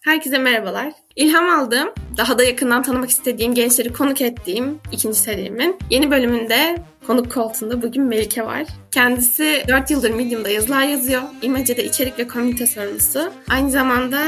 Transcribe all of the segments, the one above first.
Herkese merhabalar. İlham aldığım, daha da yakından tanımak istediğim gençleri konuk ettiğim ikinci serimin yeni bölümünde konuk koltuğunda bugün Melike var. Kendisi 4 yıldır Medium'da yazılar yazıyor. İmece'de içerik ve komünite sorumlusu. Aynı zamanda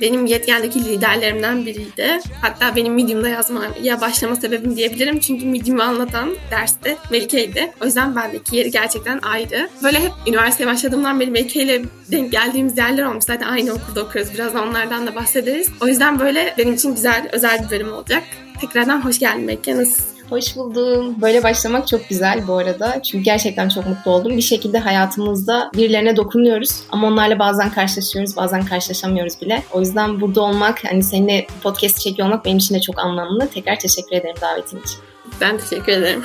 benim yetgendeki liderlerimden biriydi. Hatta benim Medium'da yazmaya başlama sebebim diyebilirim. Çünkü Medium'u anlatan derste Melike'ydi. O yüzden bendeki yeri gerçekten ayrı. Böyle hep üniversiteye başladığımdan beri Melike ile denk geldiğimiz yerler olmuş. Zaten aynı okulda okuyoruz. Biraz onlardan da bahsederiz. O yüzden böyle benim için güzel, özel bir bölüm olacak. Tekrardan hoş geldin Melike. Nasılsın? Hoş buldum. Böyle başlamak çok güzel bu arada. Çünkü gerçekten çok mutlu oldum. Bir şekilde hayatımızda birilerine dokunuyoruz. Ama onlarla bazen karşılaşıyoruz, bazen karşılaşamıyoruz bile. O yüzden burada olmak, hani seninle podcast çekiyor olmak benim için de çok anlamlı. Tekrar teşekkür ederim davetin için. Ben teşekkür ederim.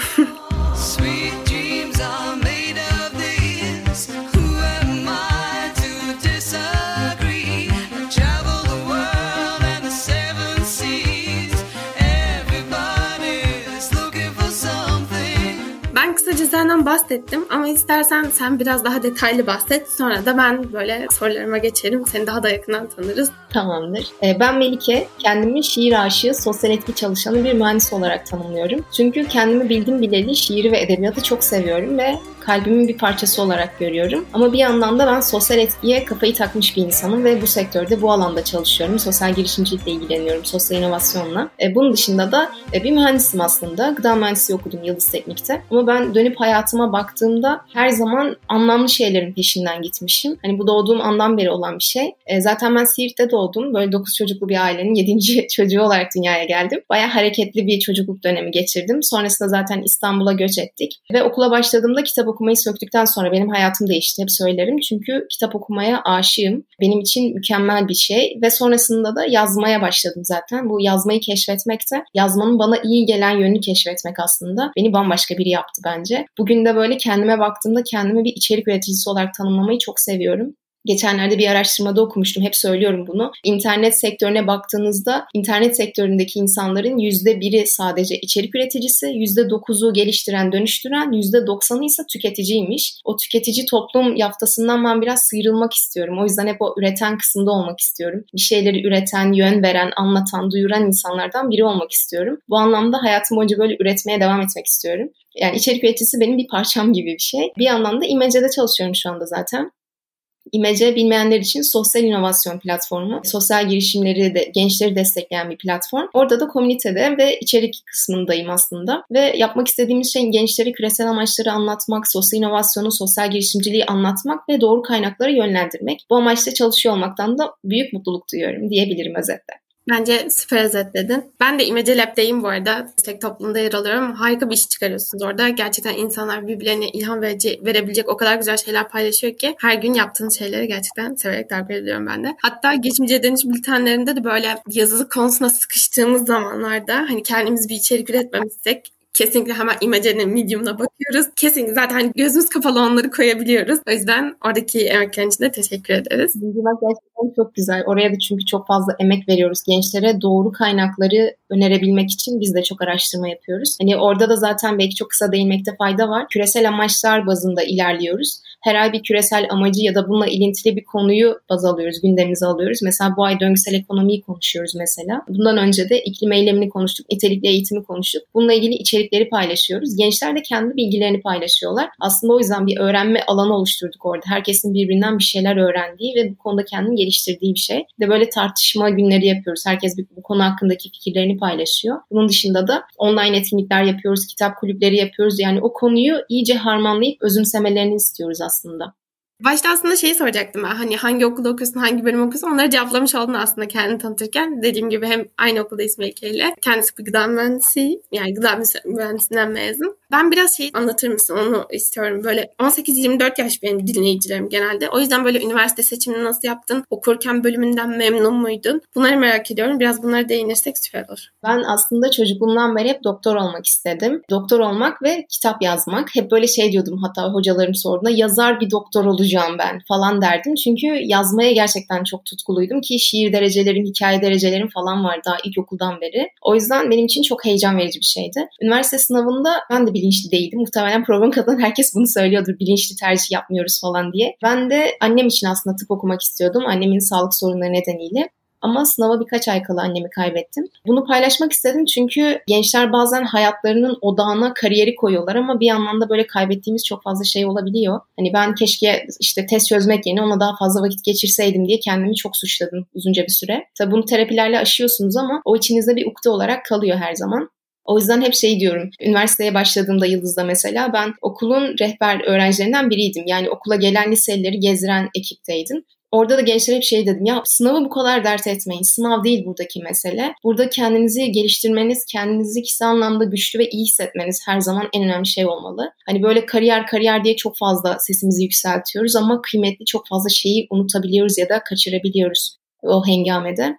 Senden bahsettim ama istersen sen biraz daha detaylı bahset. Sonra da ben böyle sorularıma geçerim. Seni daha da yakından tanırız. Tamamdır. Ee, ben Melike. Kendimi şiir aşığı, sosyal etki çalışanı bir mühendis olarak tanımlıyorum. Çünkü kendimi bildim bileli şiiri ve edebiyatı çok seviyorum ve kalbimin bir parçası olarak görüyorum. Ama bir yandan da ben sosyal etkiye kafayı takmış bir insanım ve bu sektörde bu alanda çalışıyorum. Sosyal girişimcilikle ilgileniyorum, sosyal inovasyonla. E, bunun dışında da e, bir mühendisim aslında. Gıda mühendisliği okudum Yıldız Teknik'te. Ama ben dönüp hayatıma baktığımda her zaman anlamlı şeylerin peşinden gitmişim. Hani bu doğduğum andan beri olan bir şey. E, zaten ben Siirt'te doğdum. Böyle 9 çocuklu bir ailenin 7. çocuğu olarak dünyaya geldim. Baya hareketli bir çocukluk dönemi geçirdim. Sonrasında zaten İstanbul'a göç ettik. Ve okula başladığımda kitap okumayı söktükten sonra benim hayatım değişti. Hep söylerim. Çünkü kitap okumaya aşığım. Benim için mükemmel bir şey. Ve sonrasında da yazmaya başladım zaten. Bu yazmayı keşfetmek de yazmanın bana iyi gelen yönünü keşfetmek aslında. Beni bambaşka biri yaptı bence. Bugün de böyle kendime baktığımda kendimi bir içerik üreticisi olarak tanımlamayı çok seviyorum. Geçenlerde bir araştırmada okumuştum. Hep söylüyorum bunu. İnternet sektörüne baktığınızda internet sektöründeki insanların yüzde biri sadece içerik üreticisi, yüzde dokuzu geliştiren, dönüştüren, yüzde doksanı ise tüketiciymiş. O tüketici toplum yaftasından ben biraz sıyrılmak istiyorum. O yüzden hep o üreten kısımda olmak istiyorum. Bir şeyleri üreten, yön veren, anlatan, duyuran insanlardan biri olmak istiyorum. Bu anlamda hayatım boyunca böyle üretmeye devam etmek istiyorum. Yani içerik üreticisi benim bir parçam gibi bir şey. Bir yandan da çalışıyorum şu anda zaten. İmece bilmeyenler için sosyal inovasyon platformu. Sosyal girişimleri de gençleri destekleyen bir platform. Orada da komünitede ve içerik kısmındayım aslında. Ve yapmak istediğimiz şey gençleri küresel amaçları anlatmak, sosyal inovasyonu, sosyal girişimciliği anlatmak ve doğru kaynaklara yönlendirmek. Bu amaçla çalışıyor olmaktan da büyük mutluluk duyuyorum diyebilirim özetle. Bence süper özetledin. Ben de İmece Lab'deyim bu arada. Destek toplumunda yer alıyorum. Harika bir iş çıkarıyorsunuz orada. Gerçekten insanlar birbirlerine ilham verici, verebilecek o kadar güzel şeyler paylaşıyor ki her gün yaptığınız şeyleri gerçekten severek takip ediyorum ben de. Hatta geçmeyece dönüş bültenlerinde de böyle yazılı konusuna sıkıştığımız zamanlarda hani kendimiz bir içerik üretmemişsek kesinlikle hemen Image'nin Medium'una bakıyoruz. Kesinlikle zaten gözümüz kapalı onları koyabiliyoruz. O yüzden oradaki emekler için de teşekkür ederiz. Bak gerçekten çok güzel. Oraya da çünkü çok fazla emek veriyoruz gençlere. Doğru kaynakları önerebilmek için biz de çok araştırma yapıyoruz. Hani orada da zaten belki çok kısa değinmekte fayda var. Küresel amaçlar bazında ilerliyoruz. Her ay bir küresel amacı ya da bununla ilintili bir konuyu baz alıyoruz, gündemimize alıyoruz. Mesela bu ay döngüsel ekonomiyi konuşuyoruz mesela. Bundan önce de iklim eylemini konuştuk, nitelikli eğitimi konuştuk. Bununla ilgili içerikleri paylaşıyoruz. Gençler de kendi bilgilerini paylaşıyorlar. Aslında o yüzden bir öğrenme alanı oluşturduk orada. Herkesin birbirinden bir şeyler öğrendiği ve bu konuda kendini geliştirdiği bir şey. Bir de böyle tartışma günleri yapıyoruz. Herkes bu konu hakkındaki fikirlerini paylaşıyor. Bunun dışında da online etkinlikler yapıyoruz, kitap kulüpleri yapıyoruz. Yani o konuyu iyice harmanlayıp özümsemelerini istiyoruz aslında. Başta aslında şeyi soracaktım ben. Hani hangi okulda okuyorsun, hangi bölüm okuyorsun onları cevaplamış oldun aslında kendini tanıtırken. Dediğim gibi hem aynı okuldayız Melike ile. Kendisi bir gıda mühendisi. Yani gıda mühendisinden mezun. Ben biraz şey anlatır mısın onu istiyorum. Böyle 18-24 yaş benim dinleyicilerim genelde. O yüzden böyle üniversite seçimini nasıl yaptın? Okurken bölümünden memnun muydun? Bunları merak ediyorum. Biraz bunlara değinirsek süper olur. Ben aslında çocukluğumdan beri hep doktor olmak istedim. Doktor olmak ve kitap yazmak. Hep böyle şey diyordum hatta hocalarım sorduğunda yazar bir doktor olacağım ben falan derdim. Çünkü yazmaya gerçekten çok tutkuluydum ki şiir derecelerim, hikaye derecelerim falan var daha ilkokuldan beri. O yüzden benim için çok heyecan verici bir şeydi. Üniversite sınavında ben de bilinçli değildim. Muhtemelen program katılan herkes bunu söylüyordur. Bilinçli tercih yapmıyoruz falan diye. Ben de annem için aslında tıp okumak istiyordum. Annemin sağlık sorunları nedeniyle. Ama sınava birkaç ay kala annemi kaybettim. Bunu paylaşmak istedim çünkü gençler bazen hayatlarının odağına kariyeri koyuyorlar ama bir yandan da böyle kaybettiğimiz çok fazla şey olabiliyor. Hani ben keşke işte test çözmek yerine ona daha fazla vakit geçirseydim diye kendimi çok suçladım uzunca bir süre. Tabii bunu terapilerle aşıyorsunuz ama o içinizde bir ukde olarak kalıyor her zaman. O yüzden hep şey diyorum. Üniversiteye başladığımda Yıldız'da mesela ben okulun rehber öğrencilerinden biriydim. Yani okula gelen liselileri gezdiren ekipteydim. Orada da gençlere hep şey dedim ya sınavı bu kadar dert etmeyin. Sınav değil buradaki mesele. Burada kendinizi geliştirmeniz, kendinizi kişisel anlamda güçlü ve iyi hissetmeniz her zaman en önemli şey olmalı. Hani böyle kariyer kariyer diye çok fazla sesimizi yükseltiyoruz ama kıymetli çok fazla şeyi unutabiliyoruz ya da kaçırabiliyoruz o hengamede.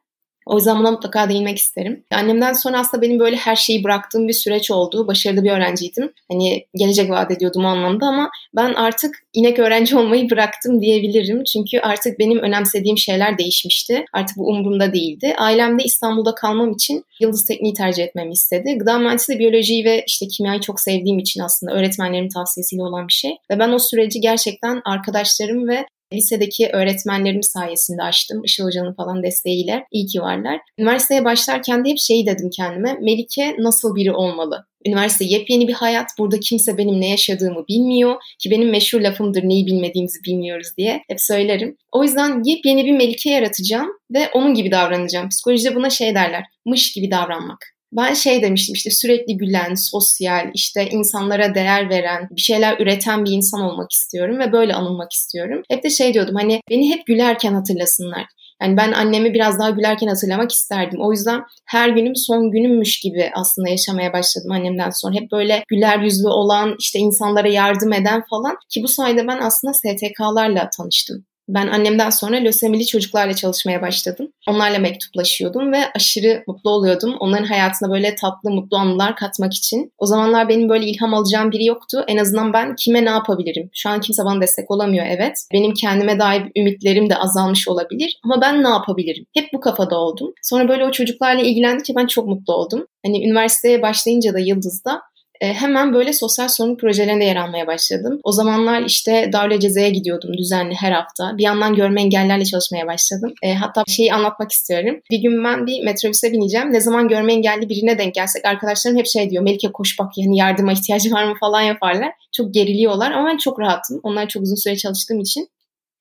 O yüzden buna mutlaka değinmek isterim. Annemden sonra aslında benim böyle her şeyi bıraktığım bir süreç oldu. Başarılı bir öğrenciydim. Hani gelecek vaat ediyordum o anlamda ama ben artık inek öğrenci olmayı bıraktım diyebilirim. Çünkü artık benim önemsediğim şeyler değişmişti. Artık bu umurumda değildi. Ailem de İstanbul'da kalmam için Yıldız Tekniği tercih etmemi istedi. Gıda mühendisliği biyolojiyi ve işte kimyayı çok sevdiğim için aslında öğretmenlerimin tavsiyesiyle olan bir şey. Ve ben o süreci gerçekten arkadaşlarım ve lisedeki öğretmenlerim sayesinde açtım. Işıl Hoca'nın falan desteğiyle. İyi ki varlar. Üniversiteye başlarken de hep şey dedim kendime. Melike nasıl biri olmalı? Üniversite yepyeni bir hayat. Burada kimse benim ne yaşadığımı bilmiyor. Ki benim meşhur lafımdır neyi bilmediğimizi bilmiyoruz diye. Hep söylerim. O yüzden yepyeni bir Melike yaratacağım ve onun gibi davranacağım. Psikolojide buna şey derler. Mış gibi davranmak. Ben şey demiştim işte sürekli gülen, sosyal, işte insanlara değer veren, bir şeyler üreten bir insan olmak istiyorum ve böyle anılmak istiyorum. Hep de şey diyordum hani beni hep gülerken hatırlasınlar. Yani ben annemi biraz daha gülerken hatırlamak isterdim. O yüzden her günüm son günümmüş gibi aslında yaşamaya başladım annemden sonra. Hep böyle güler yüzlü olan, işte insanlara yardım eden falan. Ki bu sayede ben aslında STK'larla tanıştım. Ben annemden sonra lösemili çocuklarla çalışmaya başladım. Onlarla mektuplaşıyordum ve aşırı mutlu oluyordum. Onların hayatına böyle tatlı, mutlu anılar katmak için. O zamanlar benim böyle ilham alacağım biri yoktu. En azından ben kime ne yapabilirim? Şu an kimse bana destek olamıyor evet. Benim kendime dair ümitlerim de azalmış olabilir. Ama ben ne yapabilirim? Hep bu kafada oldum. Sonra böyle o çocuklarla ilgilendikçe ben çok mutlu oldum. Hani üniversiteye başlayınca da Yıldız'da hemen böyle sosyal sorumluluk projelerinde yer almaya başladım. O zamanlar işte Darla Ceze'ye gidiyordum düzenli her hafta. Bir yandan görme engellerle çalışmaya başladım. E, hatta şeyi anlatmak istiyorum. Bir gün ben bir metrobüse bineceğim. Ne zaman görme engelli birine denk gelsek arkadaşlarım hep şey diyor. Melike koş bak yani yardıma ihtiyacı var mı falan yaparlar. Çok geriliyorlar ama ben çok rahatım. Onlar çok uzun süre çalıştığım için.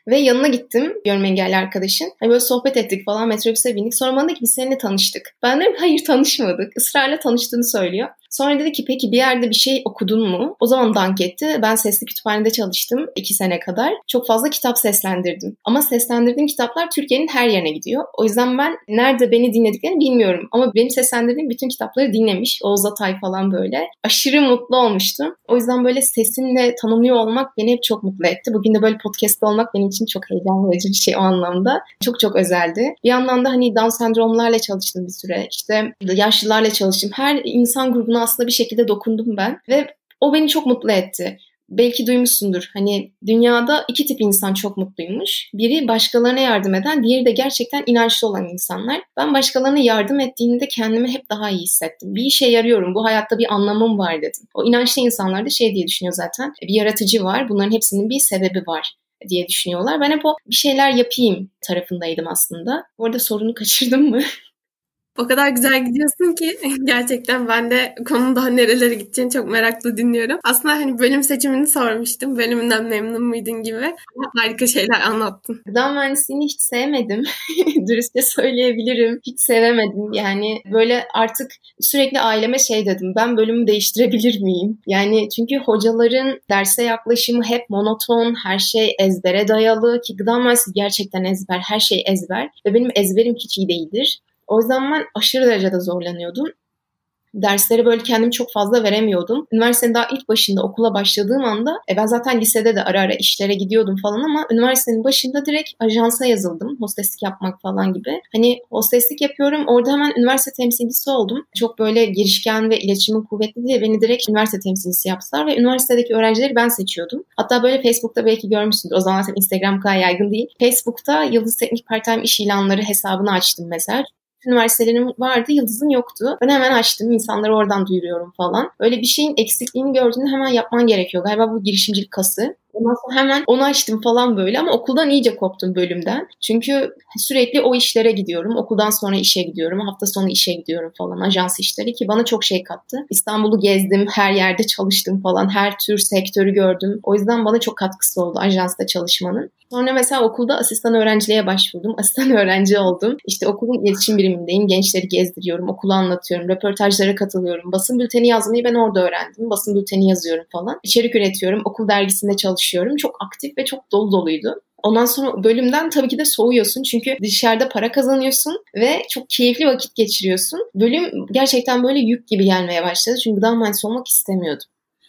Ve yanına gittim görme engelli arkadaşın. Hani böyle sohbet ettik falan metrobüse bindik. Sonra bana dedi ki biz seninle tanıştık. Ben dedim hayır tanışmadık. Israrla tanıştığını söylüyor. Sonra dedi ki peki bir yerde bir şey okudun mu? O zaman dank etti. Ben sesli kütüphanede çalıştım iki sene kadar. Çok fazla kitap seslendirdim. Ama seslendirdiğim kitaplar Türkiye'nin her yerine gidiyor. O yüzden ben nerede beni dinlediklerini bilmiyorum. Ama benim seslendirdiğim bütün kitapları dinlemiş. Oğuz Atay falan böyle. Aşırı mutlu olmuştum. O yüzden böyle sesimle tanımlıyor olmak beni hep çok mutlu etti. Bugün de böyle podcast'te olmak benim için çok heyecan verici bir şey o anlamda. Çok çok özeldi. Bir yandan da hani Down sendromlarla çalıştım bir süre. İşte yaşlılarla çalıştım. Her insan grubuna aslında bir şekilde dokundum ben ve o beni çok mutlu etti. Belki duymuşsundur. Hani dünyada iki tip insan çok mutluymuş. Biri başkalarına yardım eden, diğeri de gerçekten inançlı olan insanlar. Ben başkalarına yardım ettiğimde kendimi hep daha iyi hissettim. Bir işe yarıyorum, bu hayatta bir anlamım var dedim. O inançlı insanlar da şey diye düşünüyor zaten. Bir yaratıcı var, bunların hepsinin bir sebebi var diye düşünüyorlar. Ben hep o bir şeyler yapayım tarafındaydım aslında. Bu arada sorunu kaçırdım mı? O kadar güzel gidiyorsun ki gerçekten ben de konunun daha nerelere gideceğini çok meraklı dinliyorum. Aslında hani bölüm seçimini sormuştum. Bölümünden memnun muydun gibi. Harika şeyler anlattın. Gıda mühendisliğini hiç sevmedim. Dürüstçe söyleyebilirim. Hiç sevemedim. Yani böyle artık sürekli aileme şey dedim. Ben bölümü değiştirebilir miyim? Yani çünkü hocaların derse yaklaşımı hep monoton, her şey ezbere dayalı ki gıda mühendisliği gerçekten ezber, her şey ezber ve benim ezberim hiç iyi değildir. O yüzden ben aşırı derecede zorlanıyordum. Derslere böyle kendimi çok fazla veremiyordum. Üniversitenin daha ilk başında okula başladığım anda e ben zaten lisede de ara ara işlere gidiyordum falan ama üniversitenin başında direkt ajansa yazıldım. Hosteslik yapmak falan gibi. Hani hosteslik yapıyorum. Orada hemen üniversite temsilcisi oldum. Çok böyle girişken ve iletişimin kuvvetli diye beni direkt üniversite temsilcisi yaptılar ve üniversitedeki öğrencileri ben seçiyordum. Hatta böyle Facebook'ta belki görmüşsündür. O zaman Instagram kadar yaygın değil. Facebook'ta Yıldız Teknik Part-Time iş ilanları hesabını açtım mesela üniversitelerim vardı, Yıldız'ın yoktu. Ben hemen açtım, insanları oradan duyuruyorum falan. Öyle bir şeyin eksikliğini gördüğünde hemen yapman gerekiyor. Galiba bu girişimcilik kası. Ondan sonra hemen onu açtım falan böyle ama okuldan iyice koptum bölümden. Çünkü sürekli o işlere gidiyorum. Okuldan sonra işe gidiyorum. Hafta sonu işe gidiyorum falan. Ajans işleri ki bana çok şey kattı. İstanbul'u gezdim. Her yerde çalıştım falan. Her tür sektörü gördüm. O yüzden bana çok katkısı oldu ajansta çalışmanın. Sonra mesela okulda asistan öğrenciliğe başvurdum. Asistan öğrenci oldum. İşte okulun iletişim birimindeyim. Gençleri gezdiriyorum, okulu anlatıyorum, röportajlara katılıyorum. Basın bülteni yazmayı ben orada öğrendim. Basın bülteni yazıyorum falan. İçerik üretiyorum, okul dergisinde çalışıyorum. Çok aktif ve çok dolu doluydu. Ondan sonra bölümden tabii ki de soğuyorsun çünkü dışarıda para kazanıyorsun ve çok keyifli vakit geçiriyorsun. Bölüm gerçekten böyle yük gibi gelmeye başladı çünkü gıda mühendisi olmak istemiyordum.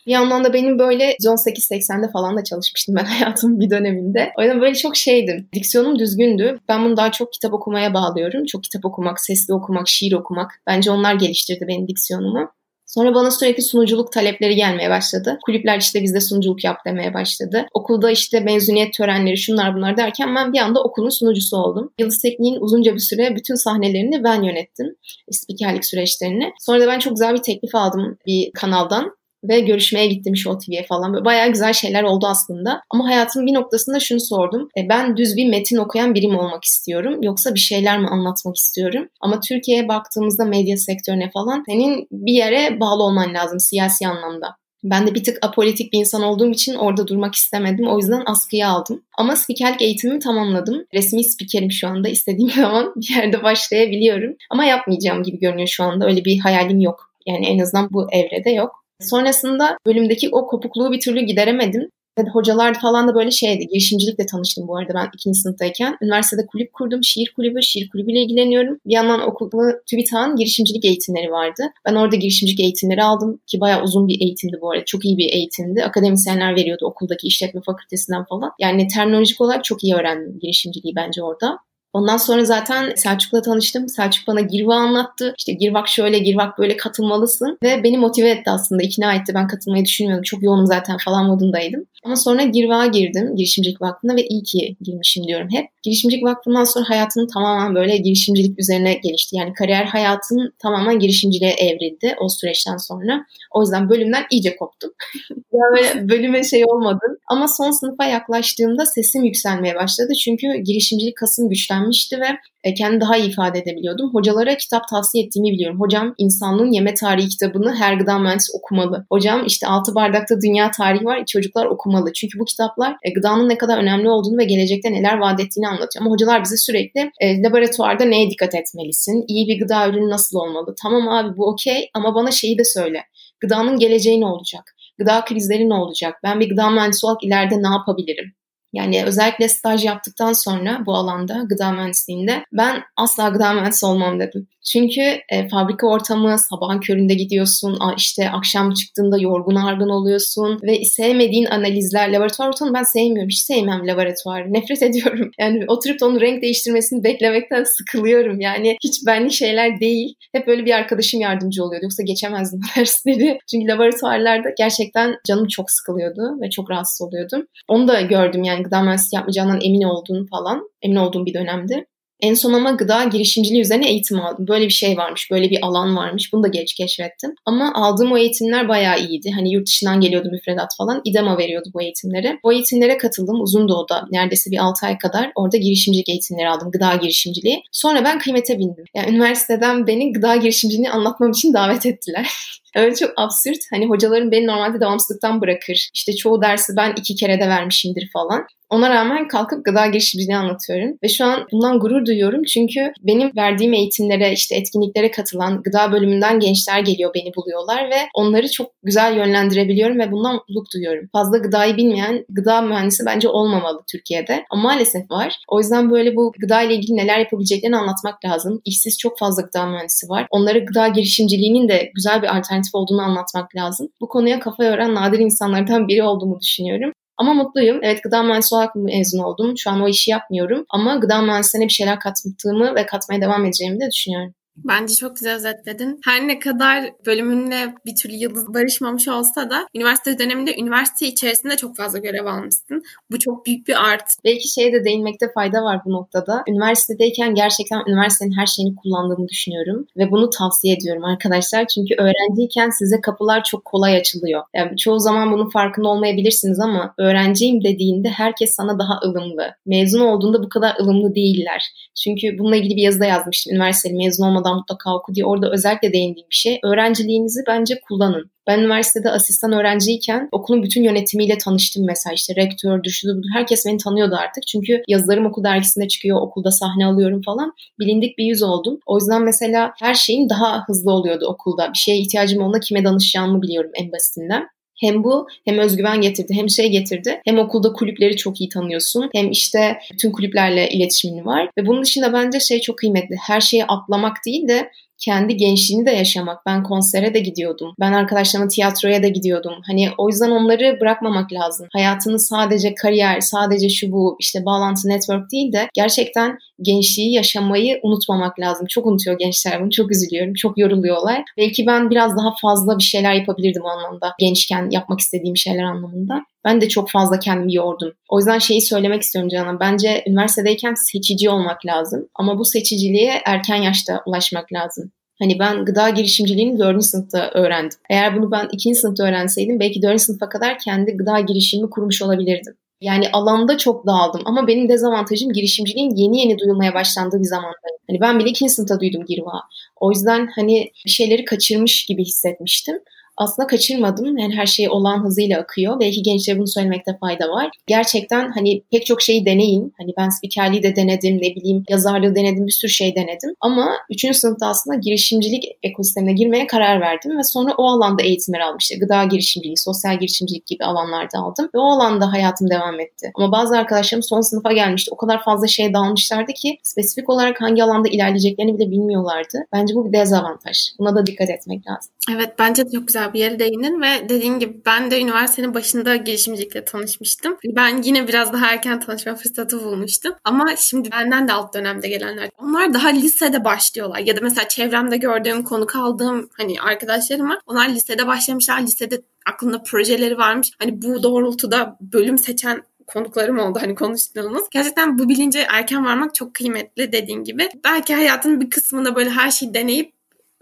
Bir yandan da benim böyle John 880'de falan da çalışmıştım ben hayatımın bir döneminde. O yüzden böyle çok şeydim. Diksiyonum düzgündü. Ben bunu daha çok kitap okumaya bağlıyorum. Çok kitap okumak, sesli okumak, şiir okumak. Bence onlar geliştirdi benim diksiyonumu. Sonra bana sürekli sunuculuk talepleri gelmeye başladı. Kulüpler işte bizde sunuculuk yap demeye başladı. Okulda işte mezuniyet törenleri şunlar bunlar derken ben bir anda okulun sunucusu oldum. Yıldız Tekniğin uzunca bir süre bütün sahnelerini ben yönettim. Spikerlik süreçlerini. Sonra da ben çok güzel bir teklif aldım bir kanaldan ve görüşmeye gittim Show TV'ye falan. Böyle bayağı güzel şeyler oldu aslında. Ama hayatımın bir noktasında şunu sordum. E, ben düz bir metin okuyan biri mi olmak istiyorum yoksa bir şeyler mi anlatmak istiyorum? Ama Türkiye'ye baktığımızda medya sektörüne falan senin bir yere bağlı olman lazım siyasi anlamda. Ben de bir tık apolitik bir insan olduğum için orada durmak istemedim. O yüzden askıya aldım. Ama spikerlik eğitimimi tamamladım. Resmi spikerim şu anda. İstediğim zaman bir yerde başlayabiliyorum. Ama yapmayacağım gibi görünüyor şu anda. Öyle bir hayalim yok. Yani en azından bu evrede yok. Sonrasında bölümdeki o kopukluğu bir türlü gideremedim. Hocalar falan da böyle şeydi. Girişimcilikle tanıştım bu arada ben ikinci sınıftayken. Üniversitede kulüp kurdum. Şiir kulübü, şiir kulübüyle ilgileniyorum. Bir yandan okulda TÜBİTAK'ın girişimcilik eğitimleri vardı. Ben orada girişimcilik eğitimleri aldım ki bayağı uzun bir eğitimdi bu arada. Çok iyi bir eğitimdi. Akademisyenler veriyordu okuldaki işletme fakültesinden falan. Yani terminolojik olarak çok iyi öğrendim girişimciliği bence orada. Ondan sonra zaten Selçuk'la tanıştım. Selçuk bana Girva anlattı. İşte Girvak şöyle, Girvak böyle katılmalısın. Ve beni motive etti aslında, ikna etti. Ben katılmayı düşünmüyordum. Çok yoğunum zaten falan modundaydım. Ama sonra Girvak'a girdim, Girişimcilik Vakfı'na ve iyi ki girmişim diyorum hep. Girişimcilik Vakfı'ndan sonra hayatım tamamen böyle girişimcilik üzerine gelişti. Yani kariyer hayatım tamamen girişimciliğe evrildi o süreçten sonra. O yüzden bölümden iyice koptum. ya böyle bölüme şey olmadı. Ama son sınıfa yaklaştığımda sesim yükselmeye başladı. Çünkü girişimcilik kasım güçlenmişti ve e, kendimi daha iyi ifade edebiliyordum. Hocalara kitap tavsiye ettiğimi biliyorum. Hocam insanlığın yeme tarihi kitabını her gıda mühendisi okumalı. Hocam işte altı bardakta dünya tarihi var çocuklar okumalı. Çünkü bu kitaplar e, gıdanın ne kadar önemli olduğunu ve gelecekte neler vaat ettiğini anlatıyor. Ama hocalar bize sürekli e, laboratuvarda neye dikkat etmelisin? İyi bir gıda ürünü nasıl olmalı? Tamam abi bu okey ama bana şeyi de söyle. Gıdanın geleceği ne olacak? Gıda krizleri ne olacak? Ben bir gıda mühendisi olarak ileride ne yapabilirim? Yani özellikle staj yaptıktan sonra bu alanda gıda mühendisliğinde ben asla gıda mühendisi olmam dedim. Çünkü e, fabrika ortamı sabahın köründe gidiyorsun işte akşam çıktığında yorgun argın oluyorsun ve sevmediğin analizler laboratuvar ortamını ben sevmiyorum. Hiç sevmem laboratuvar. Nefret ediyorum. Yani oturup da onun renk değiştirmesini beklemekten sıkılıyorum. Yani hiç benlik şeyler değil. Hep böyle bir arkadaşım yardımcı oluyordu. Yoksa geçemezdim dersleri. Çünkü laboratuvarlarda gerçekten canım çok sıkılıyordu ve çok rahatsız oluyordum. Onu da gördüm yani gıda mühendisliği yapmayacağından emin olduğunu falan. Emin olduğum bir dönemdi. En son ama gıda girişimciliği üzerine eğitim aldım. Böyle bir şey varmış, böyle bir alan varmış. Bunu da geç keşfettim. Ama aldığım o eğitimler bayağı iyiydi. Hani yurt dışından geliyordu müfredat falan. İDEMA veriyordu bu eğitimleri. O eğitimlere katıldım uzun doğuda. Neredeyse bir 6 ay kadar orada girişimcilik eğitimleri aldım. Gıda girişimciliği. Sonra ben kıymete bindim. Yani üniversiteden beni gıda girişimciliğini anlatmam için davet ettiler. Öyle çok absürt. Hani hocalarım beni normalde devamsızlıktan bırakır. İşte çoğu dersi ben iki kere de vermişimdir falan. Ona rağmen kalkıp gıda girişimciliğini anlatıyorum. Ve şu an bundan gurur duyuyorum. Çünkü benim verdiğim eğitimlere, işte etkinliklere katılan gıda bölümünden gençler geliyor, beni buluyorlar ve onları çok güzel yönlendirebiliyorum ve bundan mutluluk duyuyorum. Fazla gıdayı bilmeyen gıda mühendisi bence olmamalı Türkiye'de. Ama maalesef var. O yüzden böyle bu gıda ile ilgili neler yapabileceklerini anlatmak lazım. İşsiz çok fazla gıda mühendisi var. Onlara gıda girişimciliğinin de güzel bir alternatif olduğunu anlatmak lazım. Bu konuya kafa yoran nadir insanlardan biri olduğumu düşünüyorum. Ama mutluyum. Evet gıda mühendisi olarak mezun oldum. Şu an o işi yapmıyorum. Ama gıda mühendisliğine bir şeyler kattığımı ve katmaya devam edeceğimi de düşünüyorum. Bence çok güzel özetledin. Her ne kadar bölümünle bir türlü yıldız barışmamış olsa da üniversite döneminde üniversite içerisinde çok fazla görev almışsın. Bu çok büyük bir artı. Belki şeye de değinmekte fayda var bu noktada. Üniversitedeyken gerçekten üniversitenin her şeyini kullandığımı düşünüyorum ve bunu tavsiye ediyorum arkadaşlar. Çünkü öğrenciyken size kapılar çok kolay açılıyor. Yani çoğu zaman bunun farkında olmayabilirsiniz ama öğrenciyim dediğinde herkes sana daha ılımlı. Mezun olduğunda bu kadar ılımlı değiller. Çünkü bununla ilgili bir yazıda yazmıştım. Üniversiteli mezun olmadan mutlaka mutlaka oku diye orada özellikle değindiğim bir şey. Öğrenciliğinizi bence kullanın. Ben üniversitede asistan öğrenciyken okulun bütün yönetimiyle tanıştım mesela işte rektördür, şudur budur. Herkes beni tanıyordu artık. Çünkü yazılarım okul dergisinde çıkıyor, okulda sahne alıyorum falan. Bilindik bir yüz oldum. O yüzden mesela her şeyim daha hızlı oluyordu okulda. Bir şeye ihtiyacım olduğunda kime danışacağımı biliyorum en basitinden. Hem bu hem özgüven getirdi hem şey getirdi. Hem okulda kulüpleri çok iyi tanıyorsun. Hem işte bütün kulüplerle iletişimin var. Ve bunun dışında bence şey çok kıymetli. Her şeyi atlamak değil de kendi gençliğini de yaşamak. Ben konsere de gidiyordum. Ben arkadaşlarımla tiyatroya da gidiyordum. Hani o yüzden onları bırakmamak lazım. Hayatını sadece kariyer, sadece şu bu işte bağlantı network değil de gerçekten gençliği yaşamayı unutmamak lazım. Çok unutuyor gençler bunu. Çok üzülüyorum. Çok yoruluyorlar. Belki ben biraz daha fazla bir şeyler yapabilirdim o anlamda. Gençken yapmak istediğim şeyler anlamında. Ben de çok fazla kendimi yordum. O yüzden şeyi söylemek istiyorum Canan. Bence üniversitedeyken seçici olmak lazım. Ama bu seçiciliğe erken yaşta ulaşmak lazım. Hani ben gıda girişimciliğini 4. sınıfta öğrendim. Eğer bunu ben 2. sınıfta öğrenseydim belki 4. sınıfa kadar kendi gıda girişimimi kurmuş olabilirdim. Yani alanda çok dağıldım ama benim dezavantajım girişimciliğin yeni yeni duyulmaya başlandığı bir zamandayım. Hani ben bile ikinci sınıfta duydum Girva. O yüzden hani bir şeyleri kaçırmış gibi hissetmiştim aslında kaçırmadım. Yani her şey olan hızıyla akıyor. Belki gençlere bunu söylemekte fayda var. Gerçekten hani pek çok şeyi deneyin. Hani ben spikerliği de denedim, ne bileyim yazarlığı denedim, bir sürü şey denedim. Ama 3. sınıfta aslında girişimcilik ekosistemine girmeye karar verdim ve sonra o alanda eğitimler. İşte gıda girişimciliği, sosyal girişimcilik gibi alanlarda aldım ve o alanda hayatım devam etti. Ama bazı arkadaşlarım son sınıfa gelmişti. O kadar fazla şeye dalmışlardı ki spesifik olarak hangi alanda ilerleyeceklerini bile bilmiyorlardı. Bence bu bir dezavantaj. Buna da dikkat etmek lazım. Evet bence çok güzel yere değindin ve dediğin gibi ben de üniversitenin başında girişimcilikle tanışmıştım. Ben yine biraz daha erken tanışma fırsatı bulmuştum. Ama şimdi benden de alt dönemde gelenler. Onlar daha lisede başlıyorlar. Ya da mesela çevremde gördüğüm, konu kaldığım hani arkadaşlarım var. Onlar lisede başlamışlar. Lisede aklında projeleri varmış. Hani bu doğrultuda bölüm seçen konuklarım oldu hani konuştuğumuz. Gerçekten bu bilince erken varmak çok kıymetli dediğin gibi. Belki hayatın bir kısmında böyle her şeyi deneyip